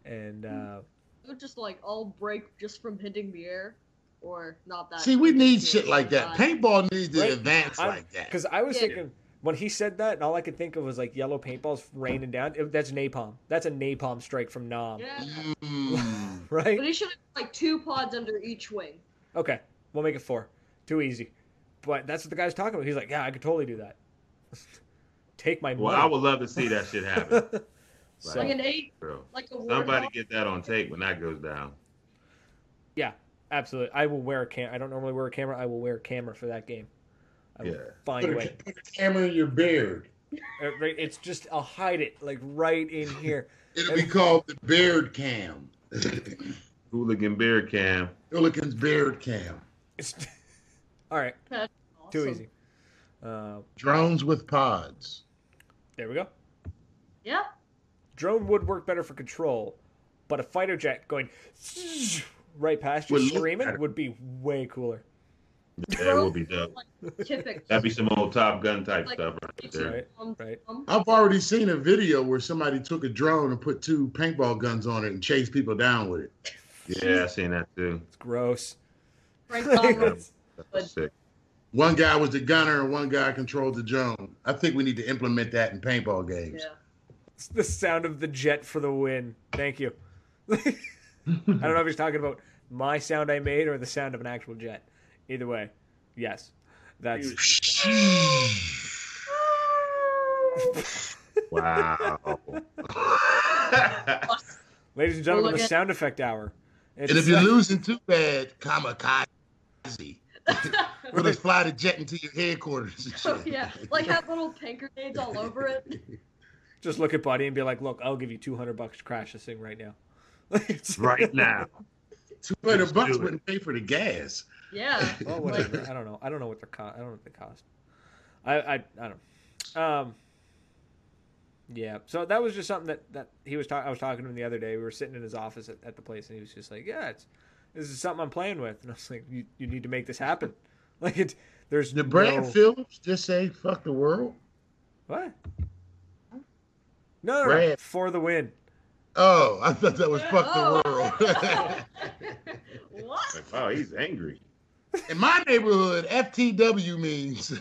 And uh, It would just like all break just from hitting the air, or not that. See, we need shit like that. Paintball needs to Right. advance I'm- like that. Because I was Yeah. thinking when he said that, and all I could think of was like yellow paintballs raining down. It- that's napalm. That's a napalm strike from Nam, Yeah, Mm. [LAUGHS] right? but he should have like two pods under each wing. Okay, we'll make it four. Too easy. But that's what the guy's talking about. He's like, yeah, I could totally do that. [LAUGHS] Take my Well, money. I would love to see that shit happen, [LAUGHS] so, Like an eight, bro. like a Somebody warthog. get that on tape when that goes down. yeah, absolutely. I will wear a cam. I don't normally wear a camera. I will wear a camera for that game. I will Yeah. find a Put a, way. put a camera in your beard. Uh, right, It's just I'll hide it like right in [LAUGHS] here. It'll be called the beard cam. [LAUGHS] Hooligan beard cam. Hooligans beard cam. It's, all right, too Awesome. easy. Uh, Drones with pods. There we go. Yeah, Drone would work better for control, but a fighter jet going right past you Would screaming would be way cooler. Yeah, it would be dope. That'd be some old Top Gun type Like- stuff right there. Right. Um, Right. um, I've already seen a video where somebody took a drone and put two paintball guns on it and chased people down with it. Yeah, I've seen that too. It's gross. Frank Underwood. That's But- sick. One guy was the gunner and one guy controlled the drone. I think we need to implement that in paintball games. Yeah. It's the sound of the jet for the win. Thank you. [LAUGHS] I don't know if he's talking about my sound I made or the sound of an actual jet. Either way, yes. That's [LAUGHS] Wow. [LAUGHS] ladies and gentlemen, Well, the sound effect hour. It's, And if you're losing too bad, kamikaze. [LAUGHS] We'll just fly the jet into your headquarters and shit. Oh yeah, like have little paint grenades all over it. [LAUGHS] just look at Buddy and be like, "Look, I'll give you two hundred bucks to crash this thing right now." [LAUGHS] Right now. Two hundred Let's bucks wouldn't pay for the gas. Yeah. Well, whatever. I don't know. I don't know what they're cost. I don't know what they cost. I I I don't. Um. Yeah. So that was just something that that he was talking. I was talking to him the other day. We were sitting in his office at, at the place, and he was just like, "Yeah, it's this is something I'm playing with." And I was like, "You you need to make this happen." [LAUGHS] Like it. There's The brand no, Phillips just say "fuck the world." what? No, no, no, for the win. Oh, I thought that was "fuck Oh. the world." [LAUGHS] [LAUGHS] what? Like, wow, he's angry. in my neighborhood, FTW means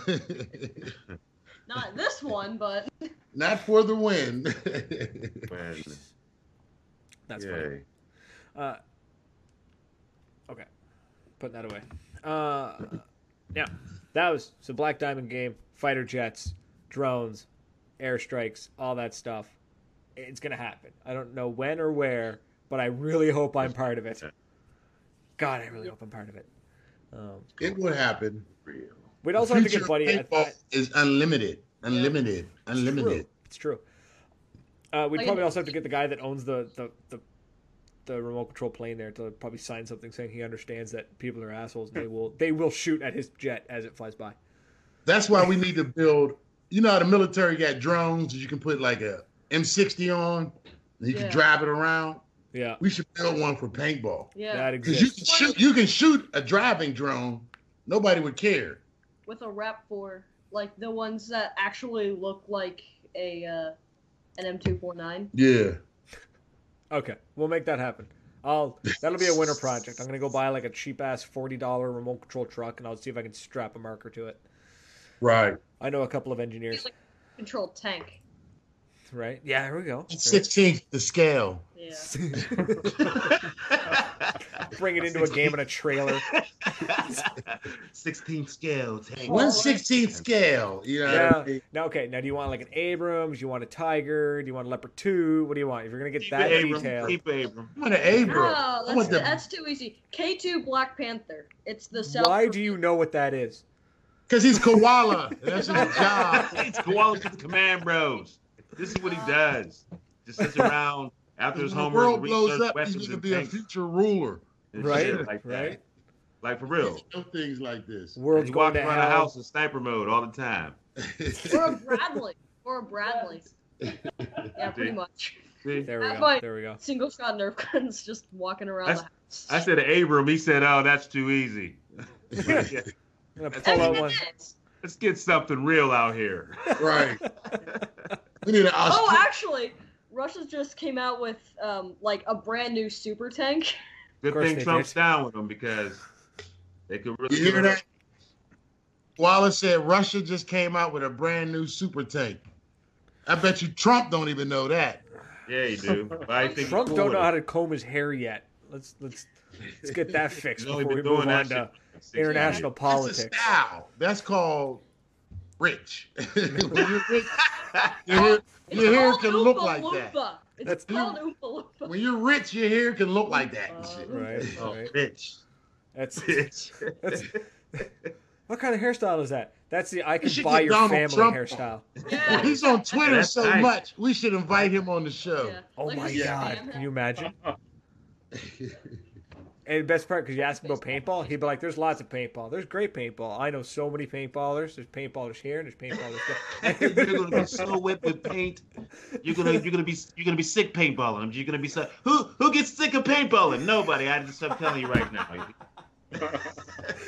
Not this one, but not for the win. Man, That's funny. yay. Uh, okay, putting that away. Uh, now that was so Black Diamond game, fighter jets, drones, airstrikes, all that stuff. It's gonna happen. I don't know when or where, but I really hope I'm part of it. God, I really hope I'm part of it. Um, it would happen. Real. we'd also have to get Buddy. I- paintball is unlimited, unlimited, unlimited. It's true. Uh, we'd probably also have to get the guy that owns the, the, the, the remote control plane there to probably sign something saying he understands that people are assholes and they will they will shoot at his jet as it flies by. That's why we need to build. You know how the military got drones that you can put like a M60 on, and you Yeah. can drive it around. Yeah, We should build one for paintball. yeah, that Because you can shoot, you can shoot a driving drone. Nobody would care. with a rep for like the ones that actually look like a uh, an M249. Yeah. Okay, we'll make that happen. I'll that'll be a winter project. I'm gonna go buy like a cheap ass forty dollar remote control truck and I'll see if I can strap a marker to it. Right. I know a couple of engineers, Controlled tank. Right? Yeah, there we go. Sixteenth the scale. Yeah. [LAUGHS] Bring it into a game in a trailer. [LAUGHS] 16th scale. tank. One sixteenth scale. You know. what I Yeah. mean? Now, okay. Now, do you want like an Abrams? You want a Tiger? Do you want a Leopard two? What do you want? If you're gonna get Keep that Abram, detail, Keep Abram. I want an Abram. Oh, that's, the, that's too easy. K2 Black Panther. It's the South. why do you know what that is? because he's koala. That's his [LAUGHS] job. It's Koala to the Command Bros. This is what he does. Just sits around after his When the homework, world blows research up, he's going to be a future ruler. and Right, shit like that. right. Like for real. Know things like this. World's he going walks to around the house in sniper mode all the time. [LAUGHS] Or a Bradley. Or a Bradley. [LAUGHS] Yeah, pretty much. See? There we go. There we go. Single shot Nerf guns just walking around the house. I said to Abram, he said, "Oh, that's too easy. [LAUGHS] I'm gonna pull out one. Let's get something real out here." right. We need an Oh, actually, Russia just came out with um, like a brand new super tank. [LAUGHS] Good thing Trump's did. down with them because they could really. You hear that? Wallace said Russia just came out with a brand new super tank. I bet you Trump don't even know that. Yeah, you do. [LAUGHS] But I think Trump don't know how to comb his hair yet. Let's let's let's get that [LAUGHS] fixed before we been move on to shit for six international That's a politics. style. That's called rich. [LAUGHS] when rich, [LAUGHS] your hair, your hair called can look Oompa like that. It's That's- called Oompa Loompa. When you're rich, your hair can look like that. Uh. Right, Oh, right. bitch. That's Bitch. [LAUGHS] That's- what kind of hairstyle is that? That's the I can should buy your Donald family Trump. hairstyle. Yeah. He's on Twitter so nice. much. We should invite him on the show. Yeah. Oh Like my god! spam Can you imagine? And the best part, because you ask him about paintball, he'd be like, "There's lots of paintball. There's great paintball. I know so many paintballers. There's paintballers here, and there's paintballers there. [LAUGHS] you're gonna be so wet with paint. You're gonna you're gonna be you're gonna be sick paintballing. You're gonna be so who who gets sick of paintballing? Nobody. I just I'm telling you right now. [LAUGHS]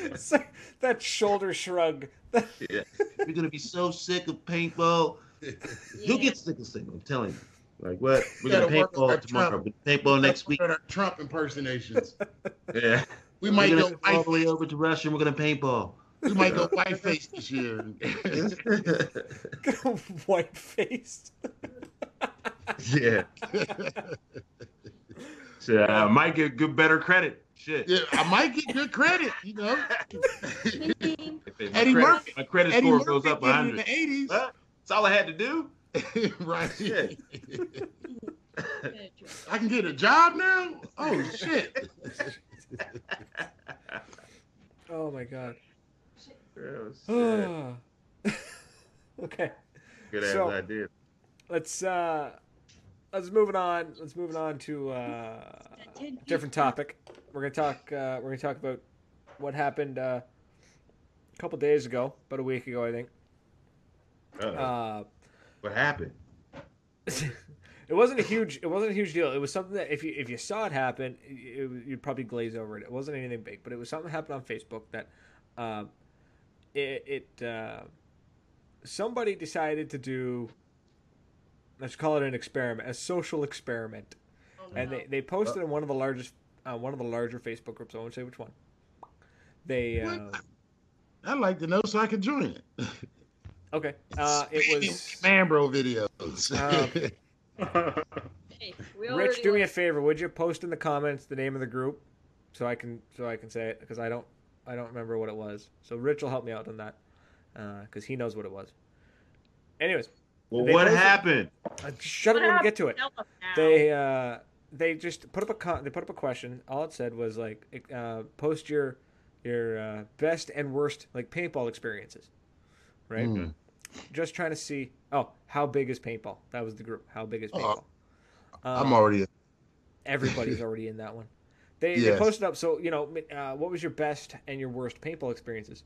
It's that shoulder shrug. Yeah. You're gonna be so sick of paintball. [LAUGHS] Who Yeah. gets sick of sick? I'm telling you. Like what? [LAUGHS] We're Gotta gonna paintball tomorrow. Trump. We're paintball next week. Our Trump impersonations. [LAUGHS] Yeah. We might go go all the way over to Russia. and We're gonna paintball. We might go [LAUGHS] whiteface this year. White faced. yeah. So uh, I might get good better credit. Shit. yeah, I might get good credit. You know, Team. My Eddie credit, Murphy- My credit Eddie score Murphy goes up did it in 100. the eighties, Well, That's all I had to do. [LAUGHS] right? Shit. I can get a job now. Oh shit! Oh my god. [SIGHS] Yeah, [LAUGHS] okay, Good as So- I did. let's uh let's move it on. Let's move it on to uh, a different topic. We're gonna talk. Uh, we're gonna talk about what happened uh, a couple days ago, about a week ago, I think. Uh-oh. Uh, what happened? it wasn't a huge. It wasn't a huge deal. It was something that if you if you saw it happen, it, you'd probably glaze over it. It wasn't anything big, but it was something that happened on Facebook that um, it, it uh, somebody decided to do. Let's call it an experiment, a social experiment, Oh, and no. they, they posted in one of the largest, uh, one of the larger Facebook groups. I won't say which one. They uh, I'd like to know so I can join it. [LAUGHS] okay. Uh, it was Man Bro videos. Um, Hey, Rich. Do me a favor. Would you post in the comments the name of the group, so I can so I can say it because I don't I don't remember what it was. So Rich will help me out on that because he knows what it was. Anyways, Well, what posted- happened? uh, shut up What when we get to it. Tell us now. They uh, they just put up a con- they put up a question. All it said was like uh, post your your uh, best and worst like paintball experiences, right? Hmm. Just trying to see. Oh, how big is paintball? That was the group. How big is Oh, paintball? I'm Um, already. everybody's [LAUGHS] already in that one. They, they posted up. So you know, uh, what was your best and your worst paintball experiences?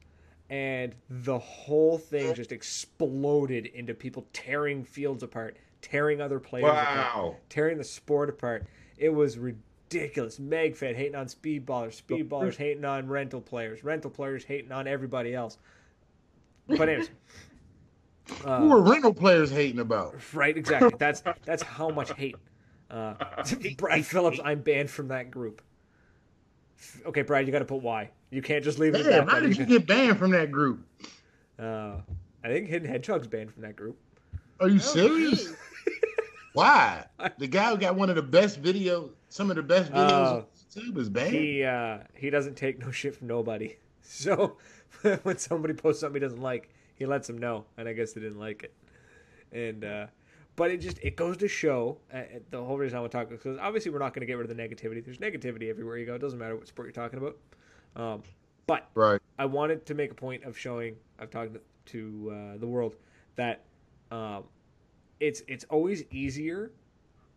And the whole thing just exploded into people tearing fields apart, tearing other players apart, tearing the sport apart. It was ridiculous. Magfed hating on speedballers, speedballers hating on rental players, rental players hating on everybody else. But anyways, [LAUGHS] Who uh, are rental players hating about? right? Exactly. That's that's how much hate. Uh, [LAUGHS] [LAUGHS] Brad Phillips, I'm banned from that group. Okay, Brad, you got to put why. You can't just leave it at Damn, that. how did you get banned from that group? Uh, I think Hidden Hedgehog's banned from that group. Are you Oh, serious? geez. [LAUGHS] Why? The guy who got one of the best videos, some of the best videos Oh. on YouTube is banned. He uh, he doesn't take no shit from nobody. So when somebody posts something he doesn't like, [LAUGHS] he lets them know, and I guess they didn't like it. And uh, but it just it goes to show uh, the whole reason I want to talk because obviously we're not going to get rid of the negativity. There's negativity everywhere you go. It doesn't matter what sport you're talking about. Um, but right. I wanted to make a point of showing I've talked to uh, the world that um, it's it's always easier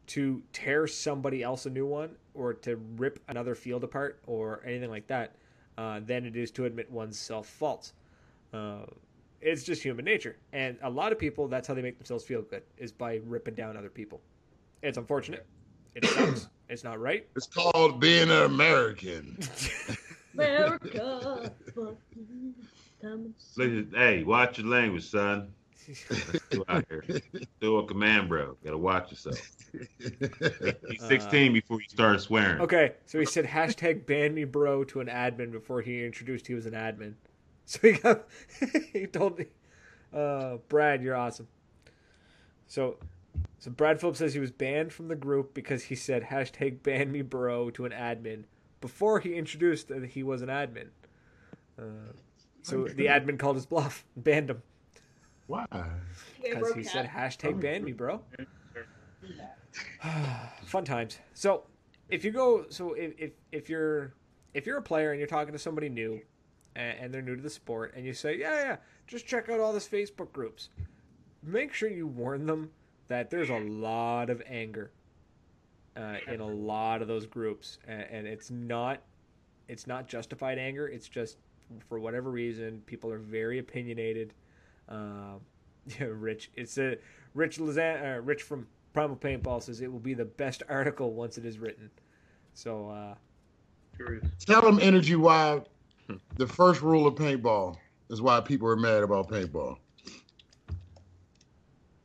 to tear somebody else a new one or to rip another field apart or anything like that uh, than it is to admit one's self faults. Uh, it's just human nature, and a lot of people that's how they make themselves feel good is by ripping down other people. It's unfortunate. It sucks. [CLEARS THROAT] it's not right. It's called being an American. America. fuck you, come and see. Listen, hey, watch your language, son. Still out here. [LAUGHS] Still a command, bro. Gotta watch yourself. [LAUGHS] He's 16 before you start swearing. Okay, so he said hashtag ban me bro to an admin before he introduced he was an admin. [LAUGHS] So he got [LAUGHS] he told me, uh, Brad, you're awesome. So, so Brad Phillips says he was banned from the group because he said hashtag ban me bro to an admin before he introduced that he was an admin. Uh, so the admin called his bluff, and [LAUGHS] banned him Why? Because he cat. said hashtag ban me bro. [SIGHS] fun times. So if you go, so if, if if you're if you're a player and you're talking to somebody new, and, and they're new to the sport, and you say, yeah, yeah, just check out all this Facebook groups. Make sure you warn them that there's a lot of anger uh, in a lot of those groups, and, and it's not it's not justified anger. It's just for whatever reason people are very opinionated. Um, [LAUGHS] yeah, Rich. It's a Rich Lazan, uh, Rich from Primal Paintball says it will be the best [LAUGHS] article once it is written. So uh, Curious. Tell them energy why the first rule of paintball is why people are mad about paintball.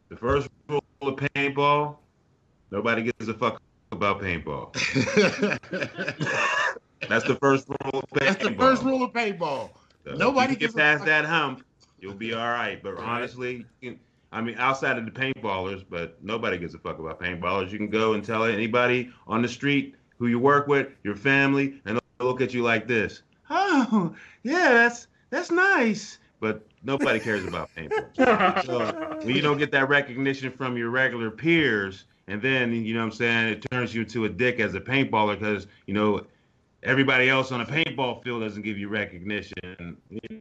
The first rule of paintball: nobody gives a fuck about paintball. [LAUGHS] That's the first rule of paintball. That's the first rule of paintball. So Nobody if you gives get a past fuck. that hump, you'll be all right. But honestly, can- I mean, outside of the paintballers, but nobody gives a fuck about paintballers. You can go and tell anybody on the street who you work with, your family, and they'll look at you like this. Oh, yeah, that's that's nice. But nobody cares about paintball. [LAUGHS] So when you don't get that recognition from your regular peers, and then you know what I'm saying, it turns you into a dick as a paintballer because you know everybody else on a paintball field doesn't give you recognition. You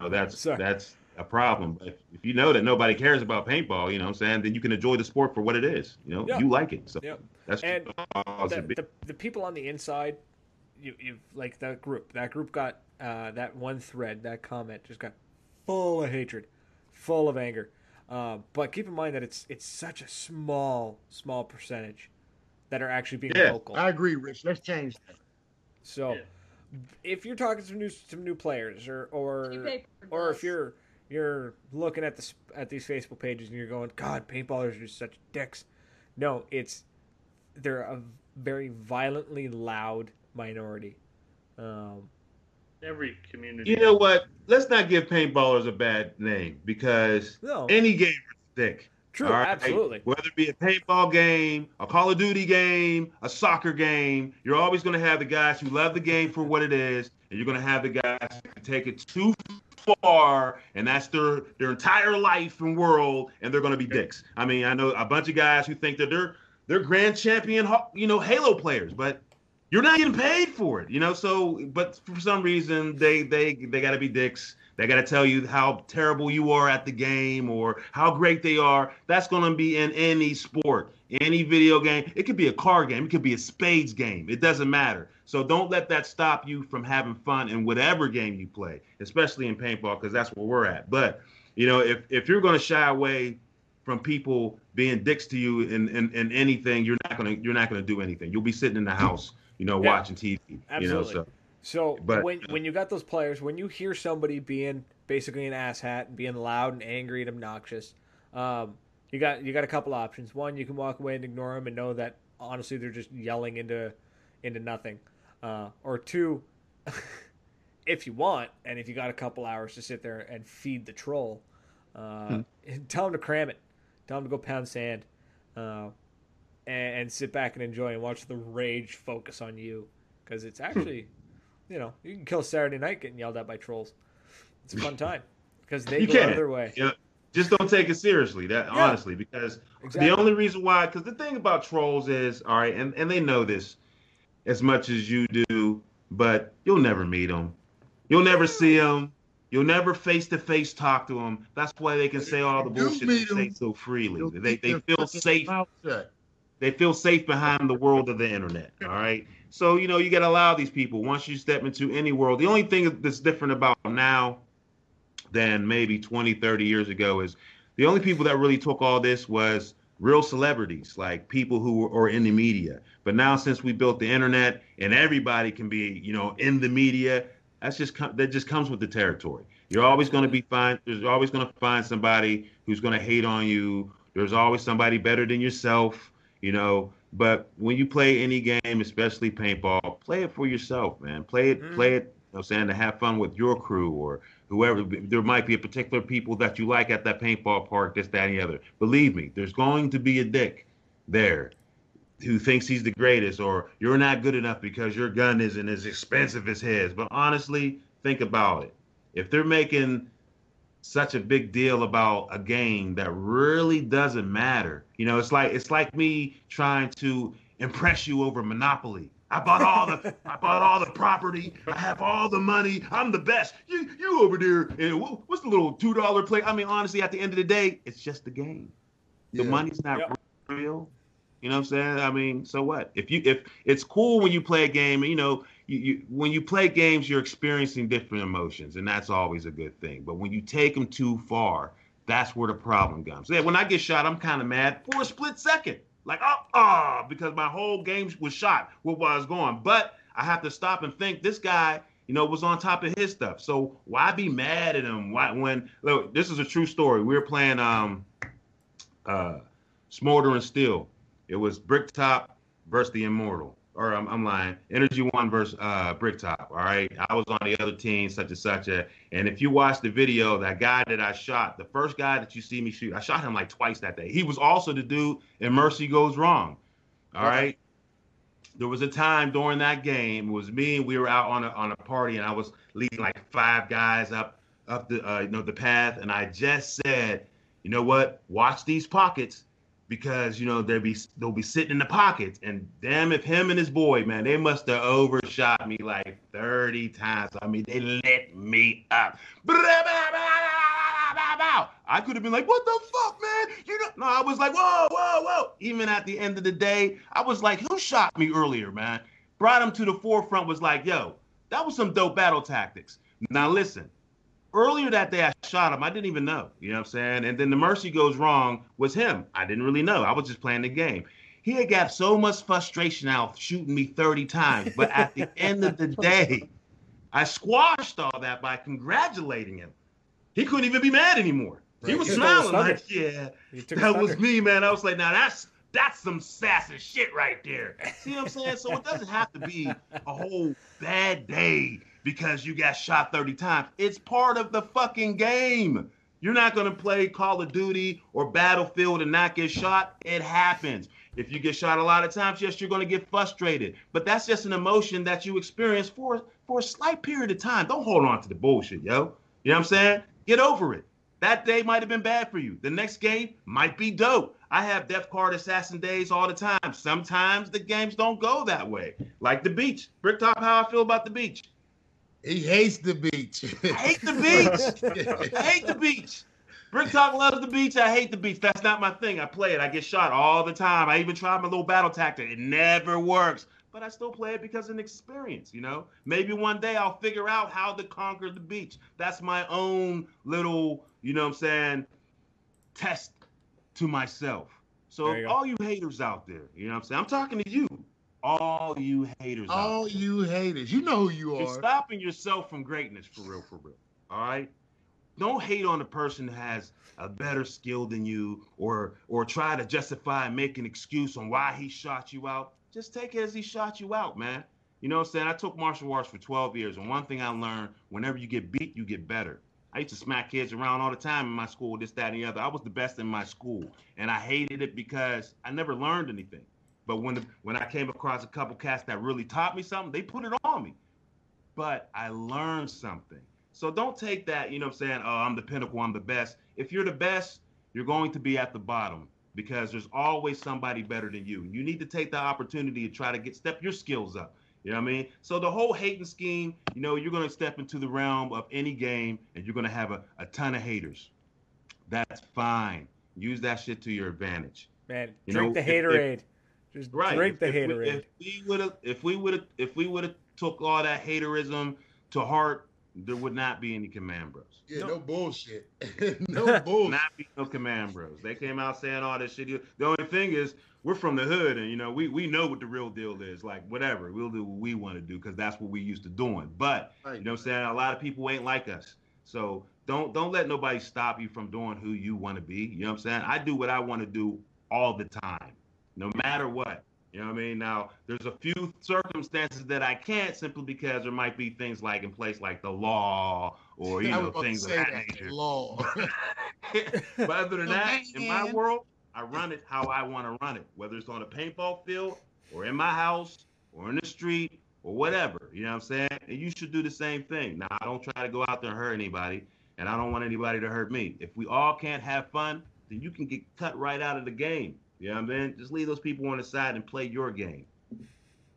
know, that's Sorry. that's a problem. But if, if you know that nobody cares about paintball, you know what I'm saying, then you can enjoy the sport for what it is. You know, Yeah. you like it. So Yep. that's And it the, the, the people on the inside, you you like that group. That group got uh, that one thread, that comment just got full of hatred, full of anger. Uh, but keep in mind that it's it's such a small small percentage that are actually being Yeah. vocal. I agree, Rich. Let's change that. So Yeah. if you're talking to some new some new players or or or if you're you're looking at this at these Facebook pages and you're going, God, paintballers are just such dicks. No, it's they're a very violently loud minority. Um, Every community. You know what? Let's not give paintballers a bad name because no, any game is thick. true, all right? absolutely. Whether it be a paintball game, a Call of Duty game, a soccer game, you're always going to have the guys who love the game for what it is, and you're going to have the guys who take it too far, and that's their their entire life and world, and they're going to be dicks. I mean, I know a bunch of guys who think that they're they're grand champion, you know, Halo players, but you're not getting paid for it, you know. So, but for some reason, they they they got to be dicks. They got to tell you how terrible you are at the game or how great they are. That's going to be in any sport, any video game. It could be a car game, it could be a spades game. It doesn't matter. So don't let that stop you from having fun in whatever game you play, especially in paintball, because that's where we're at. But you know, if if you're going to shy away from people being dicks to you in, in, in anything, you're not gonna you're not gonna do anything. You'll be sitting in the house, you know, Yeah. watching TV. You know, Absolutely. so So But- when when you got those players, when you hear somebody being basically an asshat and being loud and angry and obnoxious, um, you got you got a couple options. One, you can walk away and ignore them and know that honestly they're just yelling into into nothing. Uh, or two, [LAUGHS] if you want and if you got a couple hours to sit there and feed the troll, uh, [LAUGHS] tell them to cram it. Tell them to go pound sand, uh, and, and sit back and enjoy and watch the rage focus on you because it's actually, you know, you can kill Saturday night getting yelled at by trolls. It's a fun time because they You go out can. of their way. Yeah. just don't take it seriously. That Yeah. honestly, because Exactly. the only reason why, because the thing about trolls is, all right, and and they know this as much as you do, but you'll never meet them. You'll never see them. You'll never face to face talk to them. That's why they can say all the bullshit meet they say 'em, so freely. They they feel safe mouth shut. They feel safe behind the world of the internet. All right. So, you know, you got to allow these people once you step into any world. The only thing that's different about now than maybe 20, 30 years ago is the only people that really took all this was real celebrities, like people who were or in the media. But now, since we built the internet and everybody can be, you know, in the media, that's just that just comes with the territory. You're always going to be fine. There's always going to find somebody who's going to hate on you. There's always somebody better than yourself, you know. But when you play any game, especially paintball, play it for yourself, man. Play it, Mhm. play it. You know, I'm saying to have fun with your crew or whoever. There might be a particular people that you like at that paintball park, this, that, and the other. Believe me, there's going to be a dick there who thinks he's the greatest, or you're not good enough because your gun isn't as expensive as his. But honestly, think about it. If they're making such a big deal about a game that really doesn't matter, you know, it's like it's like me trying to impress you over Monopoly. I bought all the I bought all the property. I have all the money. I'm the best. You you over there and wh- what's the little two dollar play? I mean, honestly, at the end of the day, it's just a game. The Yeah. money's not Yep. real. You know what I'm saying? I mean, so what? If you if it's cool when you play a game, you know, you, you when you play games, you're experiencing different emotions, and that's always a good thing. But when you take them too far, that's where the problem comes. Yeah, when I get shot, I'm kind of mad for a split second, like oh, ah, because my whole game was shot with I was going. But I have to stop and think this guy, you know, was on top of his stuff. So why be mad at him? Why when look, this is a true story. We were playing um uh and Steel. It was Bricktop versus the Immortal. Or I'm, I'm lying. Energy One versus uh, Bricktop. All right. I was on the other team, such and such. A, and if you watch the video, that guy that I shot, the first guy that you see me shoot, I shot him like twice that day. He was also the dude in Mercy Goes Wrong. All Okay. right. There was a time during that game. It was me and we were out on a on a party, and I was leading like five guys up up the uh, you know the path, and I just said, you know what? Watch these pockets because you know they'll be they'll be sitting in the pockets, and damn if him and his boy, man, they must have overshot me like thirty times. I mean, they lit me up. I could have been like, what the fuck, man? You know, no, I was like, whoa, whoa, whoa. Even at the end of the day, I was like, who shot me earlier, man? Brought him to the forefront, was like, yo, that was some dope battle tactics. Now listen, earlier that day I shot him. I didn't even know. You know what I'm saying? And then the mercy goes wrong was him. I didn't really know. I was just playing the game. He had got so much frustration out shooting me 30 times. But at the [LAUGHS] end of the day, I squashed all that by congratulating him. He couldn't even be mad anymore. He was He smiling like, yeah, You took his that was me, man. I was like, now that's that's some sassy shit right there. See what I'm saying? So it doesn't have to be a whole bad day because you got shot 30 times. It's part of the fucking game. You're not gonna play Call of Duty or Battlefield and not get shot. It happens. If you get shot a lot of times, yes, you're gonna get frustrated. But that's just an emotion that you experience for for a slight period of time. Don't hold on to the bullshit, yo. You know what I'm saying? Get over it. That day might have been bad for you. The next game might be dope. I have Death Card Assassin days all the time. Sometimes the games don't go that way. Like the beach. Bricktop, how I feel about the beach. He hates the beach. I hate the beach. I hate the beach. Bricktop loves the beach. I hate the beach. That's not my thing. I play it. I get shot all the time. I even tried my little battle tactic. It never works. But I still play it because of an experience, you know? Maybe one day I'll figure out how to conquer the beach. That's my own little, you know what I'm saying, test to myself. So you all you haters out there, you know what I'm saying? I'm talking to you. All you haters All you haters, you know who you are. you're are. stopping yourself from greatness for real, for real. All right. Don't hate on the person that has a better skill than you, or or try to justify and make an excuse on why he shot you out. Just take it as he shot you out, man. You know what I'm saying? I took martial arts for 12 years, and one thing I learned: whenever you get beat, you get better. I used to smack kids around all the time in my school, this, that, and the other. I was the best in my school, and I hated it because I never learned anything. But when the, when I came across a couple cats that really taught me something, they put it on me. But I learned something. So don't take that, you know what I'm saying? Oh, I'm the pinnacle, I'm the best. If you're the best, you're going to be at the bottom because there's always somebody better than you. You need to take the opportunity to try to get step your skills up. You know what I mean? So the whole hating scheme, you know, you're going to step into the realm of any game and you're going to have a, a ton of haters. That's fine. Use that shit to your advantage. Man, You drink know, the if- if- haterade. Just Right. drink the if, if haterade. We, if we would have, if we would have, if we would have took all that haterism to heart, there would not be any command bros. Yeah, No. no, bullshit. [LAUGHS] no [LAUGHS] bullshit. Not be no command bros. They came out saying all this shit. The only thing is, we're from the hood, and you know, we we know what the real deal is. Like whatever, we'll do what we want to do because that's what we used to doing. But Right. you know what I'm saying? A lot of people ain't like us. So don't don't let nobody stop you from doing who you want to be. You know what I'm saying? I do what I want to do all the time, no matter what. You know what I mean? Now, there's a few circumstances that I can't simply because there might be things like in place like the law or you know things of that that. nature. Law. [LAUGHS] [LAUGHS] but other than that, in my world, I run it how I want to run it, whether it's on a paintball field or in my house or in the street or whatever. You know what I'm saying? And you should do the same thing. Now, I don't try to go out there and hurt anybody, and I don't want anybody to hurt me. If we all can't have fun, then you can get cut right out of the game. You know what I mean? Just leave those people on the side and play your game.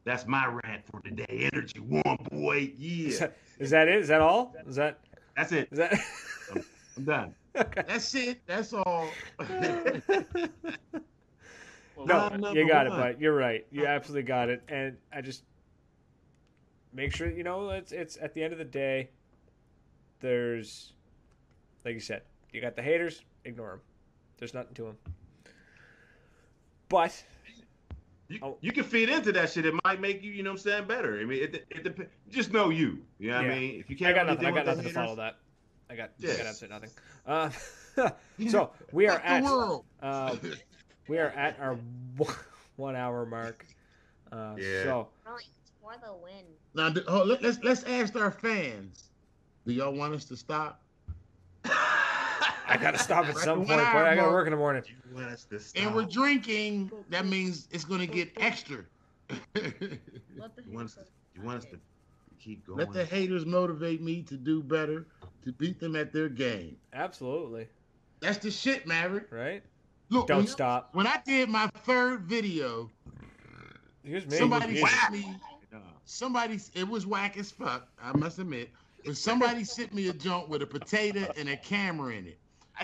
That's my rant for today. Energy one, boy. Is Yeah. that- is that it? Is that all? Is that That's it. is that? I'm done. [LAUGHS] okay. That's it. That's all. [LAUGHS] Well, No, you number got it, but. You're right. You absolutely got it. And I just make sure you know it's it's at the end of the day. There's, like you said, you got the haters. Ignore them. There's nothing to them. But You, Oh. you can feed into that shit. It might make you, you know what I'm saying, better. I mean, it, it depends. Just know you. You know what Yeah. I mean? If you can't got really nothing. I got with nothing to follow that. I got, I Yes. got absolutely nothing. Uh, [LAUGHS] so [LAUGHS] we are Fuck the at world. uh, we are at our [LAUGHS] one hour mark. Uh, Yeah. So Really, it's for the win. now, oh, let, let's let's ask our fans. Do y'all want us to stop? I gotta stop at some point. hour Boy, I gotta work in the morning. You want us to And we're drinking. That means it's gonna get extra. Let the [LAUGHS] You want us to, you want us to keep going. Let the haters motivate me to do better, to beat them at their game. Absolutely. That's the shit, Maverick. Right. Look, Don't when, stop. when I did my third video, Here's me. somebody Jesus. sent me somebody it was whack as fuck i must admit but somebody sent me a joint with a potato and a camera in it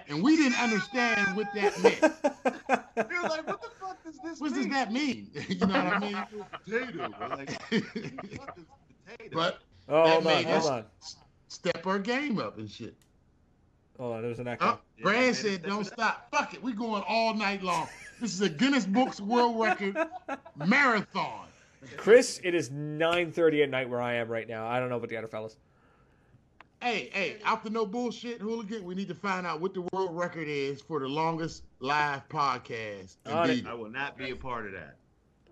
and we didn't understand what that meant. [LAUGHS] We were like, what the fuck does this What does that mean? [LAUGHS] You know what I mean? Potato. Like, what is potato? but oh, That hold on, made hold us- on, step our game up and shit. hold on. There's an echo. Oh, Yeah, Brad man, said, "Don't stop. Fuck it. We going all night long. This is a Guinness Books World Record [LAUGHS] marathon." Chris, it is 9:30 at night where I am right now. I don't know about the other fellas. Hey, hey, after no bullshit, hooligan, we need to find out what the world record is for the longest live podcast. and On it. beat I will not be a part of that.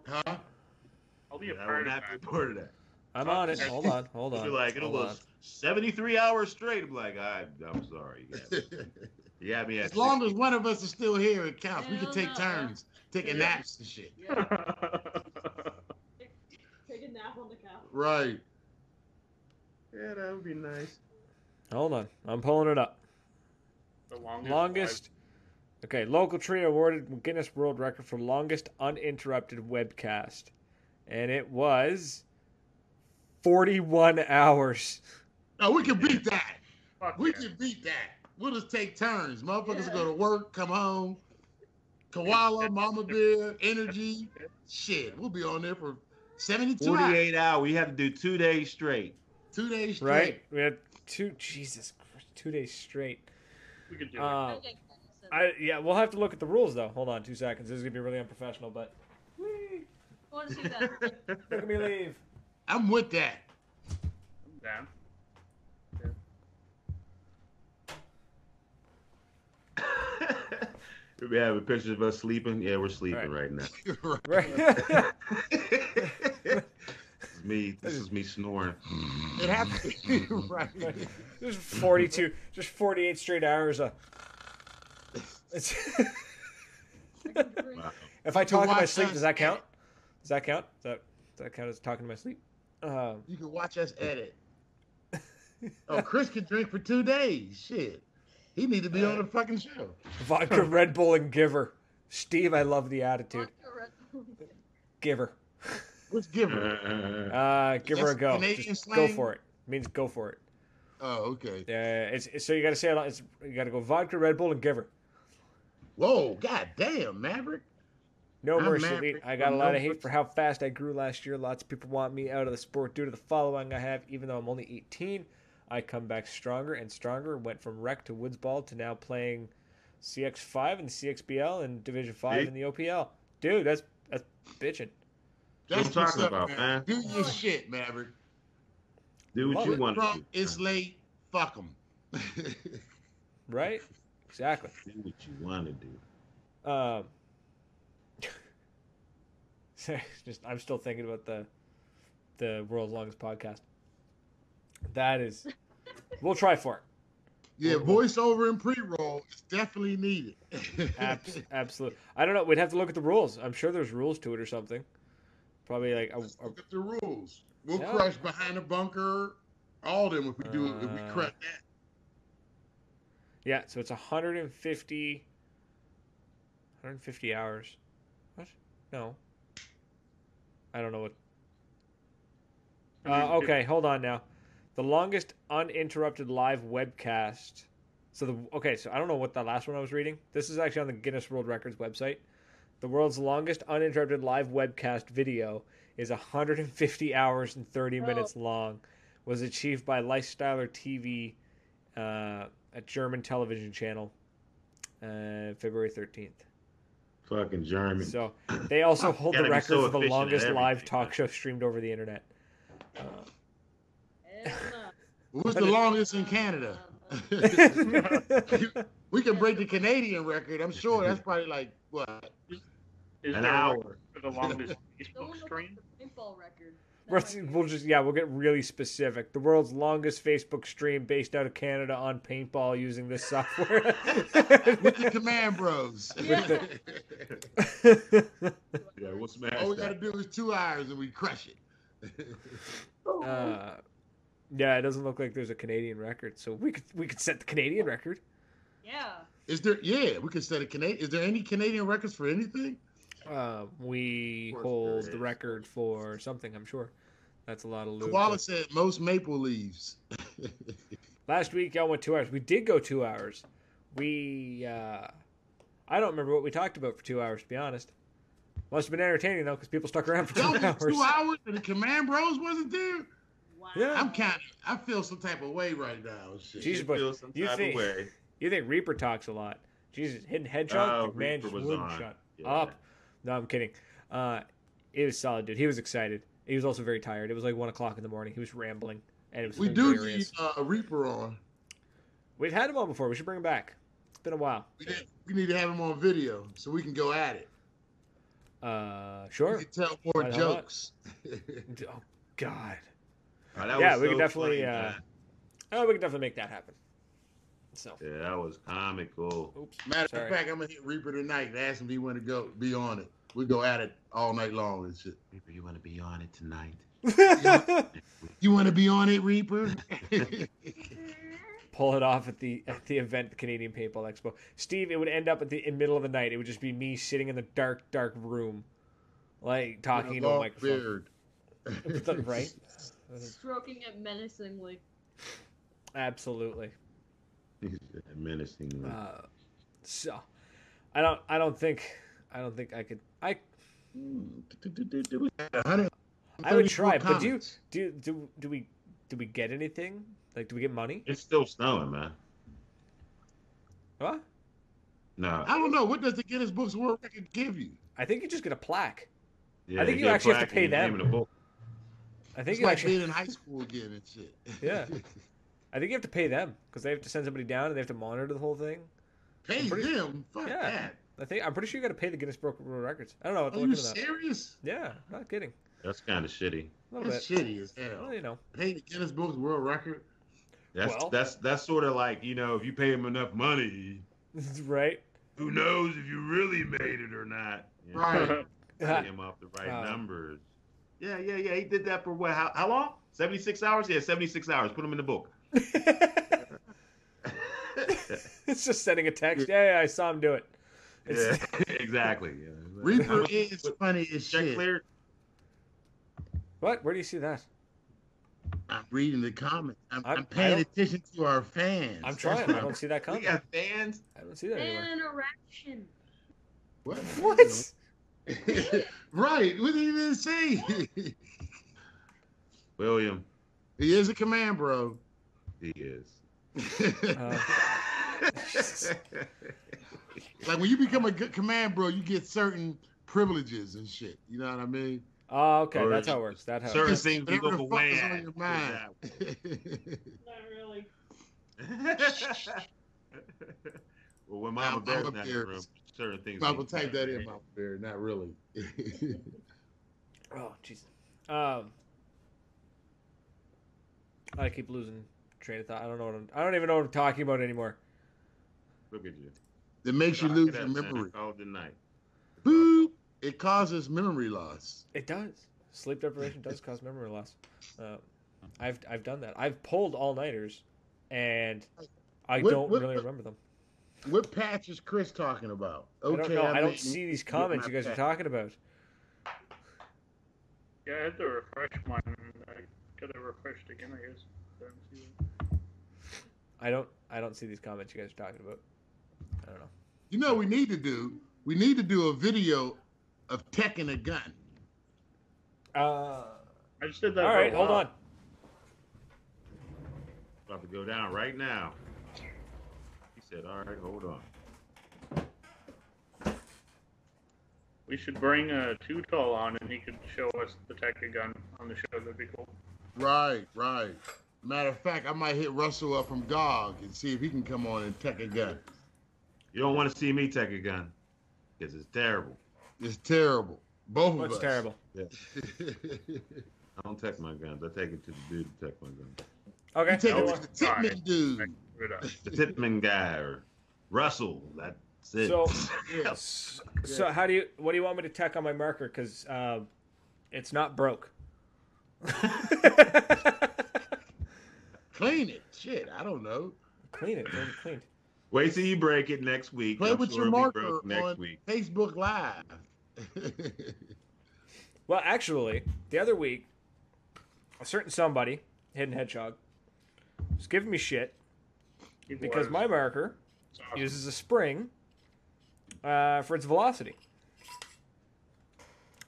Huh? I'll be a I will part of not be a part of that. I'm on it. Hold on, hold It'll on. be like it'll hold go on. 73 hours straight. I'm like, I, I'm sorry. You got me, you got me at as long as one of us is still here, it counts. We can take no. turns taking Yeah. naps and shit. [LAUGHS] Yeah, take a nap on the couch. Right. Yeah, that would be nice. Hold on. I'm pulling it up. the longest. Longest. Okay, local tree awarded Guinness World Record for longest uninterrupted webcast, and it was 41 hours. No, we can beat that. Fuck We yeah. can beat that. We'll just take turns. Motherfuckers go to work, come home. Koala, Mama Bear, Energy. Shit, we'll be on there for 72 hours. 48 hours. We have to do two days straight. Two days straight. Right? We had two. Jesus, two days straight. We could do it. Uh, I yeah, we'll have to look at the rules though. Hold on, two seconds. This is gonna be really unprofessional, but I want to see that. [LAUGHS] look at me leave. I'm with that. I'm down. [LAUGHS] we have pictures of us sleeping. Yeah, we're sleeping right, now. [LAUGHS] Right. This is me. This is me snoring. It has to be right. Just 42, just 48 straight hours. Of... It's... [LAUGHS] Wow. if I talk in my sleep, does that count? edit. Does that count? Does that, does that count as talking in my sleep? Um, You can watch us edit. Oh, Chris can drink for two days. Shit. He need to be on the fucking show. vodka, Red Bull, and Giver. Steve, I love the attitude. Giver. What's giver? Uh, give her a go. Canadian Just go for it. means go for it. Oh, okay. Uh, it's, it's- so you got to say it. on- It's, you got to go vodka, Red Bull, and Giver. Whoa, god damn, Maverick. No I'm mercy. mad Elite. for- I got a lot no of hate mercy. for how fast I grew last year. Lots of people want me out of the sport due to the following I have. Even though I'm only 18, I come back stronger and stronger. Went from rec to woods ball to now playing CX5 and CXBL and Division 5 See? in the OPL. Dude, that's that's bitching. That's What I'm talking up, about, man. man. Do your shit, Maverick. Do what Love you it. want to Trump do. is late. Fuck them. [LAUGHS] Right? Exactly. Do what you want to do. Um, [LAUGHS] sorry, just I'm still thinking about the the world's longest podcast. That is, we'll try for it. yeah, voiceover and pre-roll is definitely needed. [LAUGHS] Abs- absolutely. I don't know. We'd have to look at the rules. I'm sure there's rules to it or something. Probably like a, a, look at the rules. We'll Yeah. crush behind the bunker. All of them if we do it. If we Uh, crush that. yeah. So it's 150, 150 hours. What? No. I don't know what. Uh, okay, hold on now. The longest uninterrupted live webcast. So the okay, so I don't know what the last one I was reading. This is actually on the Guinness World Records website. The world's longest uninterrupted live webcast video is 150 hours and 30 Oh. minutes long. Was achieved by Lifestyler TV, uh, a German television channel, uh, February 13th. Fucking German. So they also [LAUGHS] hold the Gotta record so for the longest live talk show streamed over the internet. Uh, Hell. What's the longest in Canada? [LAUGHS] we can break the Canadian record. I'm sure that's probably like what? Is An hour for the longest [LAUGHS] Facebook stream? paintball record. We'll, might be- we'll just yeah, we'll get really specific. The world's longest Facebook stream based out of Canada on paintball using this software. [LAUGHS] With the Command Bros. Yeah. Yeah, we'll smash All we gotta do is two hours and we crush it. uh, yeah, it doesn't look like there's a Canadian record, so we could we could set the Canadian record. Yeah. Is there? Yeah, we could set a Canadian. Is there any Canadian records for anything? Uh, we hold the record for something. I'm sure. That's a lot of loot. Koala said most maple leaves. [LAUGHS] Last week y'all went two hours. We did go two hours. we uh, I don't remember what we talked about for two hours. To be honest, must have been entertaining though because people stuck around for two That hours. two hours and the Command Bros wasn't there. Wow. Yeah. I'm kind of. I feel some type of way right now. and Shit. Jesus, but feel some you type think- of way. You think Reaper talks a lot? Jesus, hidden hedgehog, Oh, man, Reaper just was wouldn't on. shut Yeah. up. No, I'm kidding. Uh, it was solid, dude. He was excited. He was also very tired. It was like one o'clock in the morning. He was rambling, and it was we do need uh, a Reaper on. We've had him on before. We should bring him back. It's been a while. We, need- we need to have him on video so we can go at it. Uh, We sure. can tell more Why the hell not? jokes. [LAUGHS] Oh God. Oh, that Yeah, we so could definitely, funny, uh. Oh, we can definitely make that happen. So, Yeah, that was comical. oops. Matter Sorry. of fact, I'm gonna hit Reaper tonight and ask him if he want to go be on it. We go at it all night long and shit. Reaper, you want to be on it tonight? [LAUGHS] You want to be on it, Reaper? [LAUGHS] Pull it off at the at the event, the Canadian Paintball Expo. Steve, it would end up at the in middle of the night. It would just be me sitting in the dark, dark room, like talking to a microphone. [LAUGHS] beard. right? Stroking it menacingly. Absolutely. Menacing. Uh, so, I don't. I don't think. I don't think I could. I. I would try, but do you do do do we do we get anything? Like, do we get money? It's still snowing, man. What? No. I don't know. What does the Guinness Books World Record give you? I think you just get a plaque. Yeah, I think you get a actually have to pay and your name them. the book. I think It's you like actually. being in high school again and shit. Yeah. [LAUGHS] I think you have to pay them because they have to send somebody down and they have to monitor the whole thing. Pay pretty- them. Fuck Yeah. that. I think I'm pretty sure you got to pay the Guinness Book of World Records. I don't know. I'll have to Are look you into that. serious? Yeah, not kidding. That's kind of shitty. A little That's bit. shitty as hell. Well, you know. Pay the Guinness Books World Record. That's Well- that's that's sort of like you know if you pay him enough money, [LAUGHS] right. who knows if you really made it or not? You know, Right. Pay [LAUGHS] him off the right Um, numbers. Yeah, yeah, yeah. He did that for what? How, how long? Seventy six hours. Yeah, seventy six hours. Put him in the book. [LAUGHS] it's just sending a text. Yeah, yeah, I saw him do it. yeah, It's, [LAUGHS] exactly. Yeah. Reaper is funny as check shit. cleared. What? Where do you see that? I'm reading the comments. I'm, I'm- I'm, paying attention to our fans. I'm trying. I don't see that We coming. got fans. I don't see that anywhere. Fan interaction. What? What? Right. What did he even say? William, he is a command, bro. he is. Uh, [LAUGHS] like when you become a good command, bro, you get certain privileges and shit. You know what I mean? Oh, okay. Or That's how it works. That how. Certain Just things we whatever look the away is on your mind. Not really. [LAUGHS] well, when Mama Mama Bear's not in the Bear. room, certain things. I'm gonna type that in, my Bear. Not really. [LAUGHS] Oh, jeez. Um, I keep losing train of thought. I don't know what I'm. I don't even know what I'm talking about anymore. Look at you. that makes you lose your memory. all the night. Boop. It causes memory loss. It does. Sleep deprivation does cause memory loss. Uh, I've I've done that. I've pulled all nighters, and I What- don't what- really remember them. What patch is Chris talking about? I don't know. I, don't see these comments you guys are talking about. Yeah, I had to refresh mine. I got it refreshed again, I guess. I don't see it. I don't. I don't see these comments you guys are talking about. I don't know. You know, what we need to do. We need to do a video of Tech and a gun. Uh, I just did that. all for a right, hold on. About to go down right now. He said, "All right, hold on." We should bring a uh, Tutol on, and he could show us the Tekka gun on the show. That'd be cool. Right, right. Matter of fact, I might hit Russell up from GOG and see if he can come on and Tech a gun. You don't want to see me tech a gun because it's terrible. It's terrible. Both of What's us. terrible? [LAUGHS] I don't tech my guns. I take it to the dude to tech my guns. Okay. you take go it on. to the Titman dude. Give it up. The Titman guy or Russell. That's it. So, [LAUGHS] Yes. so how do you? What do you want me to tech on my marker? Because uh, it's not broke. [LAUGHS] Clean it. Shit, I don't know. clean it. Get it cleaned. Wait till you break it next week. Play I'm with sure your marker next on week. Facebook Live. [LAUGHS] Well, actually, the other week, a certain somebody, Hidden Hedgehog, was giving me shit He because was. my marker awesome. uses a spring uh, for its velocity.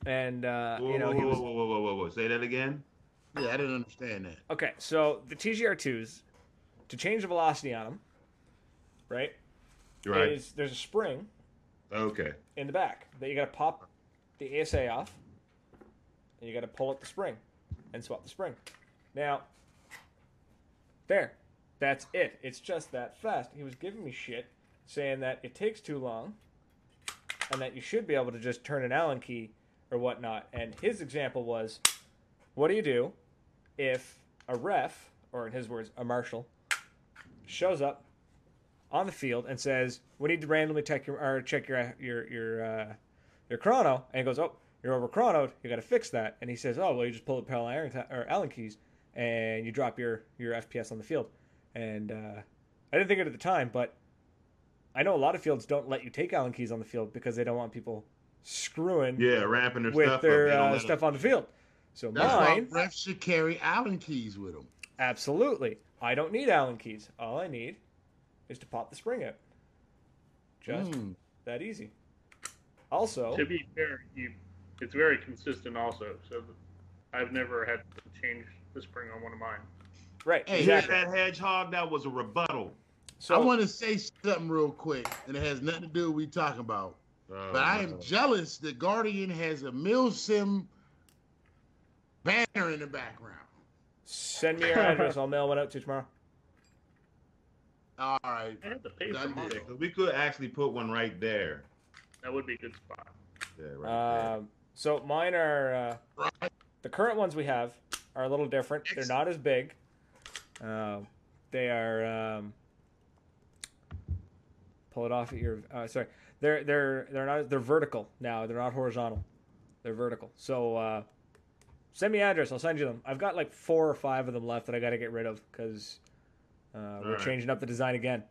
And uh, Whoa, you know whoa, he whoa, was whoa, whoa, whoa, whoa, whoa! Say that again. Yeah, I didn't understand that. okay. So the TGR2s to change the velocity on them, right? Right. Is there's a spring Okay. in the back that you got to pop the ASA off, and you got to pull up the spring and swap the spring. Now, there, that's it. It's just that fast. He was giving me shit, saying that it takes too long, and that you should be able to just turn an Allen key or whatnot. And his example was, what do you do if a ref, or in his words, a marshal, shows up on the field and says, "We need to randomly check your or check your your your uh, your chrono," and he goes, "Oh, you're over chronoed. You got to fix that." And he says, "Oh, well, you just pull the pedal iron or Allen keys and you drop your your FPS on the field." And uh, I didn't think it at the time, but I know a lot of fields don't let you take Allen keys on the field because they don't want people screwing Yeah, ramping their with stuff their up. Uh, stuff on the field. So That's mine, why refs should carry Allen keys with them. absolutely, I don't need Allen keys. All I need is to pop the spring out. Just Mm. that easy. Also, To be fair, you, it's very consistent also. So I've never had to change the spring on one of mine. right, Hey, exactly. that hedgehog? That was a rebuttal. So I want to say something real quick, and it has nothing to do with what we talking about. Oh, But I am no. jealous that Guardian has a Milsim banner in the background. send me your address. I'll mail one out to you tomorrow. All right. I had to pay for Done mine. deal. Yeah, 'cause we could actually put one right there. That would be a good spot. Yeah, right Um, so mine are uh, Right. the current ones we have are a little different. They're not as big. Um, they are. Um, pull it off at your. Uh, sorry, they're they're they're not they're vertical now. They're not horizontal. They're vertical. So uh, send me address. I'll send you them. I've got like four or five of them left that I got to get rid of because uh, we're Alright. changing up the design again.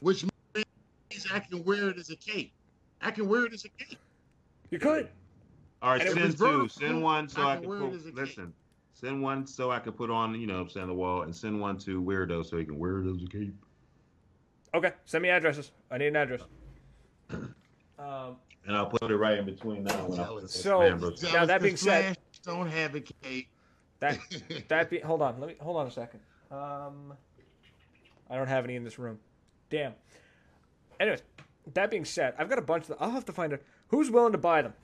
Which means I can wear it as a cape. I can wear it as a cape. You could. There. All right, And send two. vertical. Send one so I I, can can wear it put. as cape. Listen, send one so I can put on, you know, what I'm saying on the wall, and send one to weirdo so he can wear it as a cape. Okay, send me addresses. I need an address. [CLEARS THROAT] Um, And I'll put it right in between now. When I put this So- Jealous Now, that being that said- don't have a cape. That [LAUGHS] that be hold on, let me hold on a second. Um, I don't have any in this room. Damn. Anyways, that being said, I've got a bunch. Of, I'll have to find out who's willing to buy them.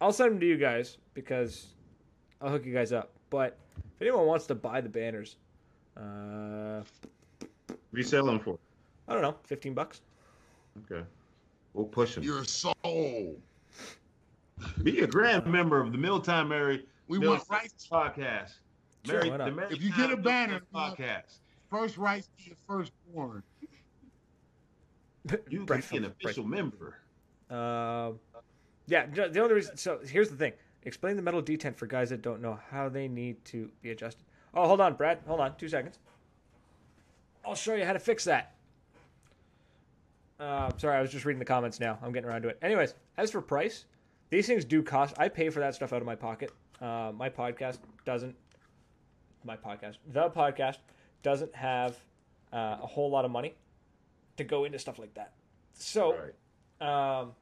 I'll send them to you guys because I'll hook you guys up. But if anyone wants to buy the banners, uh, What you selling for? I don't know, fifteen bucks. Okay, we'll push him. Your soul. Be a grand member of the Mealtime Mary We Meal want rights. podcast. Sure, Mary, why the Mary If you get a banner, podcast, First rights to your firstborn. you Brett can be an Phillips, Brett. official member. Um, yeah, the only reason. So here's the thing: explain the metal detent for guys that don't know how they need to be adjusted. Oh, hold on, Brad. Hold on, two seconds. I'll show you how to fix that. Uh, sorry, I was just reading the comments now. I'm getting around to it. Anyways, as for price, these things do cost. I pay for that stuff out of my pocket. Uh, my podcast doesn't. My podcast, the podcast, doesn't have uh, a whole lot of money to go into stuff like that. So. Right. Um,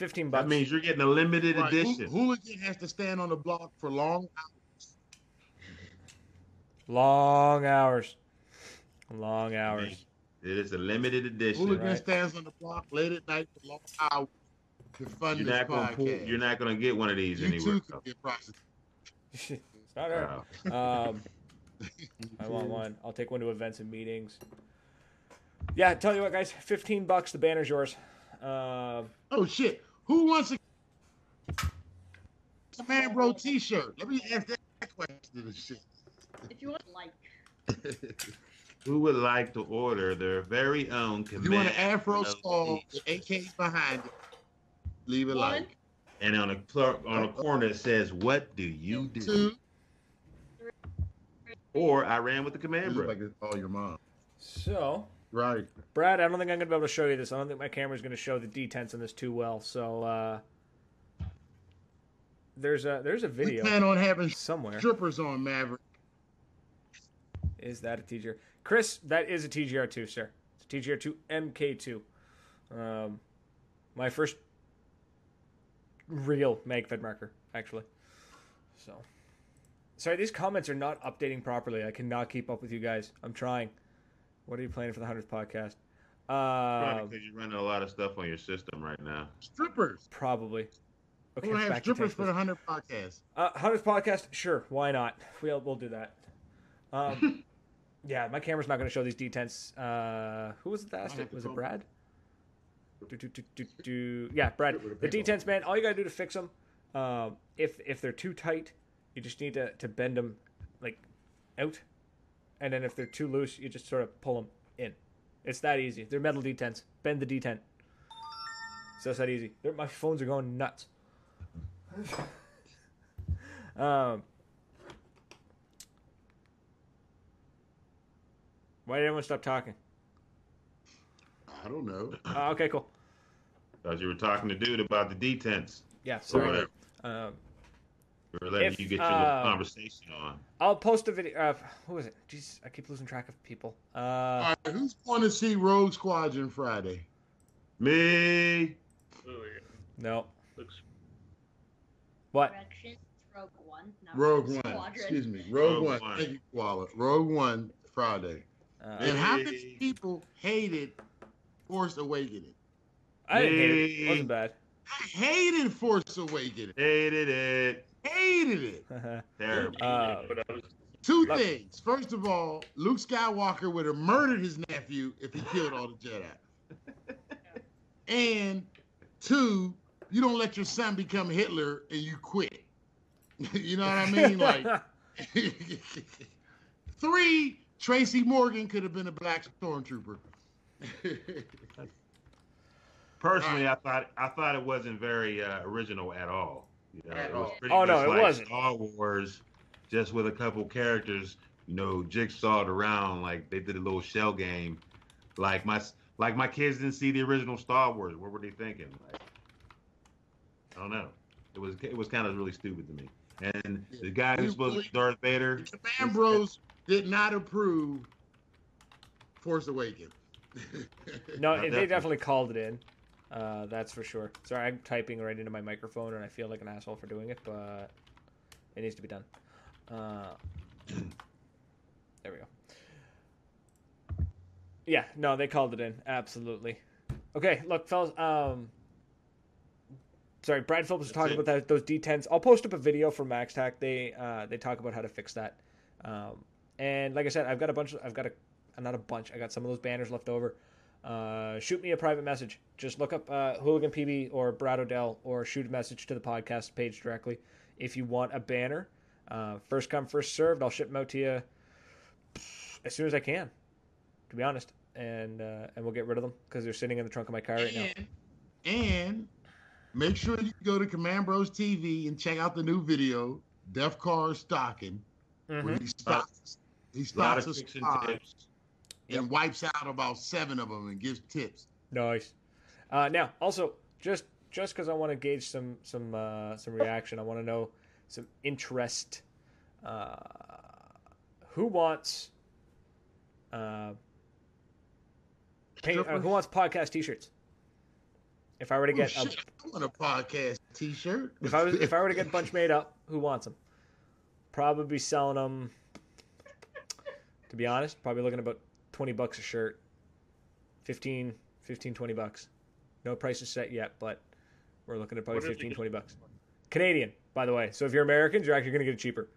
fifteen bucks. That means you're getting a limited Right. Hool- edition. Hooligan has to stand on the block for long hours. long hours. Long hours. It is a limited edition. Hooligan Right. stands on the block late at night for long hours to fund You're this not gonna pull, you're not gonna get one of these you anywhere. too can get prosecuted. it's not her. Wow. Um, I want [LAUGHS] one. I'll take one to events and meetings. Yeah, tell you what, guys. Fifteen bucks. The banner's yours. Um, Oh shit! Who wants a, a man bro T-shirt? Let me ask that question. and shit. If you want like, [LAUGHS] Who would like to order their very own command? If you want an Afro skull each? with AKs behind it, leave it one, like and on a clerk on a corner it says, "What do you do?" two. Or I ran with the It command bro. like it's all your mom. so, Right. Brad, I don't think I'm gonna be able to show you this. I don't think my camera's gonna show the detents on this too well. So, uh, there's a there's a video. We plan on having somewhere. strippers on Maverick. Is that a TGR? Chris, that is a TGR2, sir. It's a TGR2 MK2. Um, my first real MagFed marker, actually. So, sorry, these comments are not updating properly. I cannot keep up with you guys. I'm trying. What are you playing for the 100th podcast? Uh, because you're running a lot of stuff on your system right now. Strippers. probably. Okay, We're gonna have strippers for the message. hundred podcast. Uh, hundredth podcast, sure, why not? We'll we'll do that. Um, [LAUGHS] yeah, my camera's not going to show these detents. Uh, who was it that asked it? Was it Brad? Do, do, do, do, do. Yeah, Brad. Get rid of The paintball. detents, man. All you got to do to fix them, um, if if they're too tight, you just need to to bend them like out, and then if they're too loose, you just sort of pull them in. It's that easy. They're metal detents. Bend the detent. So it's that easy. They're, my phones are going nuts. [LAUGHS] um, why did everyone stop talking? I don't know. Uh, okay, cool. Because you were talking to dude about the detents. Yeah, Or sorry. whatever. Um, We were letting If, you get your uh, conversation on. I'll post a video. Uh, who is it? Jeez, I keep losing track of people. Uh, All right, who's going to see Rogue Squadron Friday? Me. Ooh, yeah. no. Looks What? Rogue One, not Rogue One. Squadron. Excuse me. Rogue, Rogue One. One. Thank you, Koala. Rogue One Friday. Uh, And how Hey. many people hated Force Awakening? I didn't hate it. It wasn't bad. I hated Force Awakening. Hated it. Hated it. [LAUGHS] Terrible. Uh, but I was Two Look. things. First of all, Luke Skywalker would have murdered his nephew if he killed all the Jedi. [LAUGHS] and two, you don't let your son become Hitler and you quit. [LAUGHS] you know what I mean? Like three, Tracy Morgan could have been a black stormtrooper. Personally, I thought I thought it wasn't very uh, original at all. You know, At it was all. pretty Oh, no, it like wasn't. Star Wars, just with a couple characters, you know, jigsawed around like they did a little shell game. Like my like my kids didn't see the original Star Wars. What were they thinking? Like, I don't know. It was it was kind of really stupid to me. And the guy who's supposed to be Darth Vader, The Command Bros did not approve Force Awakens. [LAUGHS] no, Not they definitely. definitely called it in. Uh, that's for sure. Sorry, I'm typing right into my microphone, and I feel like an asshole for doing it, but it needs to be done. Uh, [CLEARS THROAT] there we go. Yeah, no, they called it in. Absolutely. Okay, look, fellas. Um, sorry, Brad Phillips was talking about that, those detents. I'll post up a video from MaxTac. They uh, they talk about how to fix that. Um, and like I said, I've got a bunch. Of, I've got a not a bunch. I got some of those banners left over. Uh, shoot me a private message. Just look up uh, Hooligan PB or Brad Odell or shoot a message to the podcast page directly if you want a banner. Uh, first come, first served. I'll ship them out to you as soon as I can, to be honest. And uh, and we'll get rid of them because they're sitting in the trunk of my car right now. And, and make sure you go to Command Bros TV and check out the new video, Def Car Stocking, where Mhm. he stocks he a lot stocks of a and wipes out about seven of them and gives tips. Nice. Uh, now, also, just just because I want to gauge some some uh, some reaction, I want to know some interest. Uh, who wants uh, paint, uh, who wants podcast T-shirts? If I were to Oh, get a, shit, I want a podcast T-shirt. if I was if I were to get a [LAUGHS] bunch made up, who wants them? Probably selling them. To be honest, probably looking about twenty bucks a shirt. 15, 15 20 bucks. No prices set yet, but we're looking at probably What is 15, 20 bucks. Canadian, by the way. So if you're Americans, you're actually going to get it cheaper.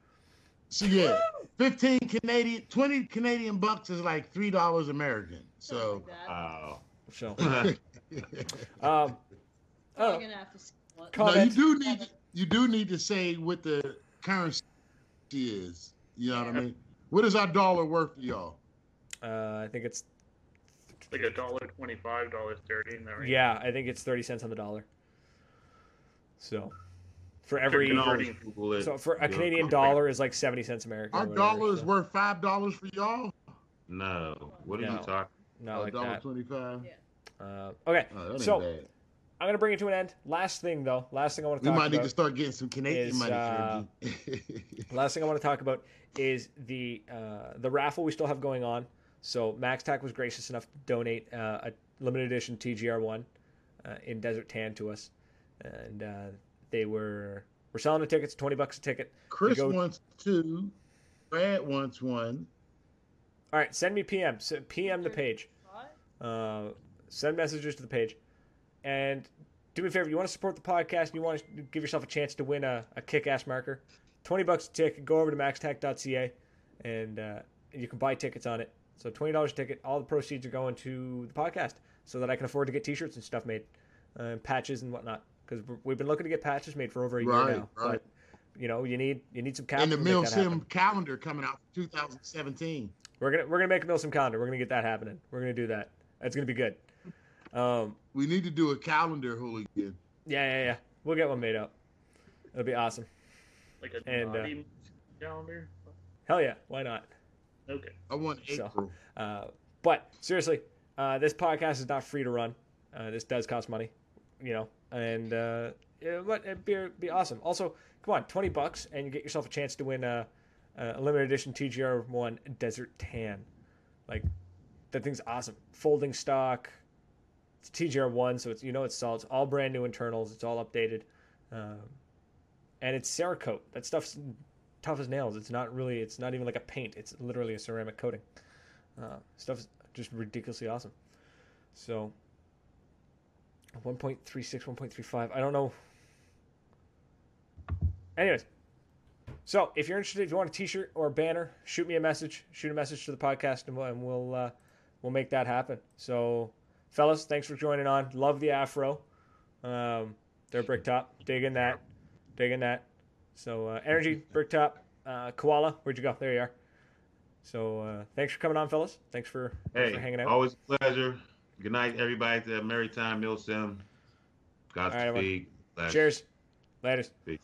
So yeah, fifteen Canadian, twenty Canadian bucks is like three dollars American. So Wow. So, [LAUGHS] um, I'm oh, gonna have to no, you do need you do need to say what the currency is. You know what I mean? What is our dollar worth to y'all? Uh, I think it's like a dollar twenty-five, dollar thirty in that range. yeah, I think it's thirty cents on the dollar. So, for every You can always Google it. so for a Canadian dollar is like seventy cents American. Our dollar is so- worth five dollars for y'all. No. What are No. you talking? not like dollar that. twenty-five. Uh, okay, Oh, that So- bad. I'm gonna bring it to an end. Last thing though, last thing I want to talk about. We might about. need to start getting some Canadian is, money. uh, Last thing I want to talk about is the uh, the raffle we still have going on. So MaxTac was gracious enough to donate uh, a limited edition TGR one uh, in Desert Tan to us, and uh, they were we're selling the tickets, twenty bucks a ticket. Chris go- wants two. Brad wants one. All right, send me PM, so PM the page, uh, send messages to the page, and do me a favor. You want to support the podcast, and you want to give yourself a chance to win a, a kick-ass marker. Twenty bucks a ticket. Go over to maxtac.ca, and uh, you can buy tickets on it. So twenty dollars ticket. All the proceeds are going to the podcast, so that I can afford to get T-shirts and stuff made, uh, patches and whatnot. Because we've been looking to get patches made for over a Right, year now. right. But you know, you need you need some And the to make Milsim calendar coming out for 2017. We're gonna we're gonna make a Milsim calendar. We're gonna get that happening. We're gonna do that. It's gonna be good. Um, We need to do a calendar hooligan. yeah, yeah, yeah. We'll get one made up. It'll be awesome. Like a And, uh, calendar. Hell yeah, why not? Okay. I want So- Uh, but seriously, uh, this podcast is not free to run. Uh, this does cost money, you know, and uh, yeah, but it'd be, be awesome. Also, come on, twenty bucks, and you get yourself a chance to win a, a limited edition TGR one Desert Tan. Like that thing's awesome. Folding stock. It's TGR one, so it's you know it's solid. It's all brand new internals. It's all updated, um, and it's Cerakote. That stuff's tough as nails. It's not really. It's not even like a paint. It's literally a ceramic coating. Uh, stuff's just ridiculously awesome. So 1.36, 1.35. I don't know. Anyways, so if you're interested, if you want a T-shirt or a banner, shoot me a message. Shoot a message to the podcast, and we'll and we'll, uh, we'll make that happen. So, fellas, thanks for joining on. Love the afro. Um, they're bricktop. Digging that. Digging that. So, uh, energy bricktop. Uh, koala, where'd you go? There you are. So, uh, thanks for coming on, fellas. Thanks for, thanks for hanging out. always a pleasure. Good night, everybody. To Maritime Milsim. Right. Godspeed. Bless. Cheers. Later. Peace.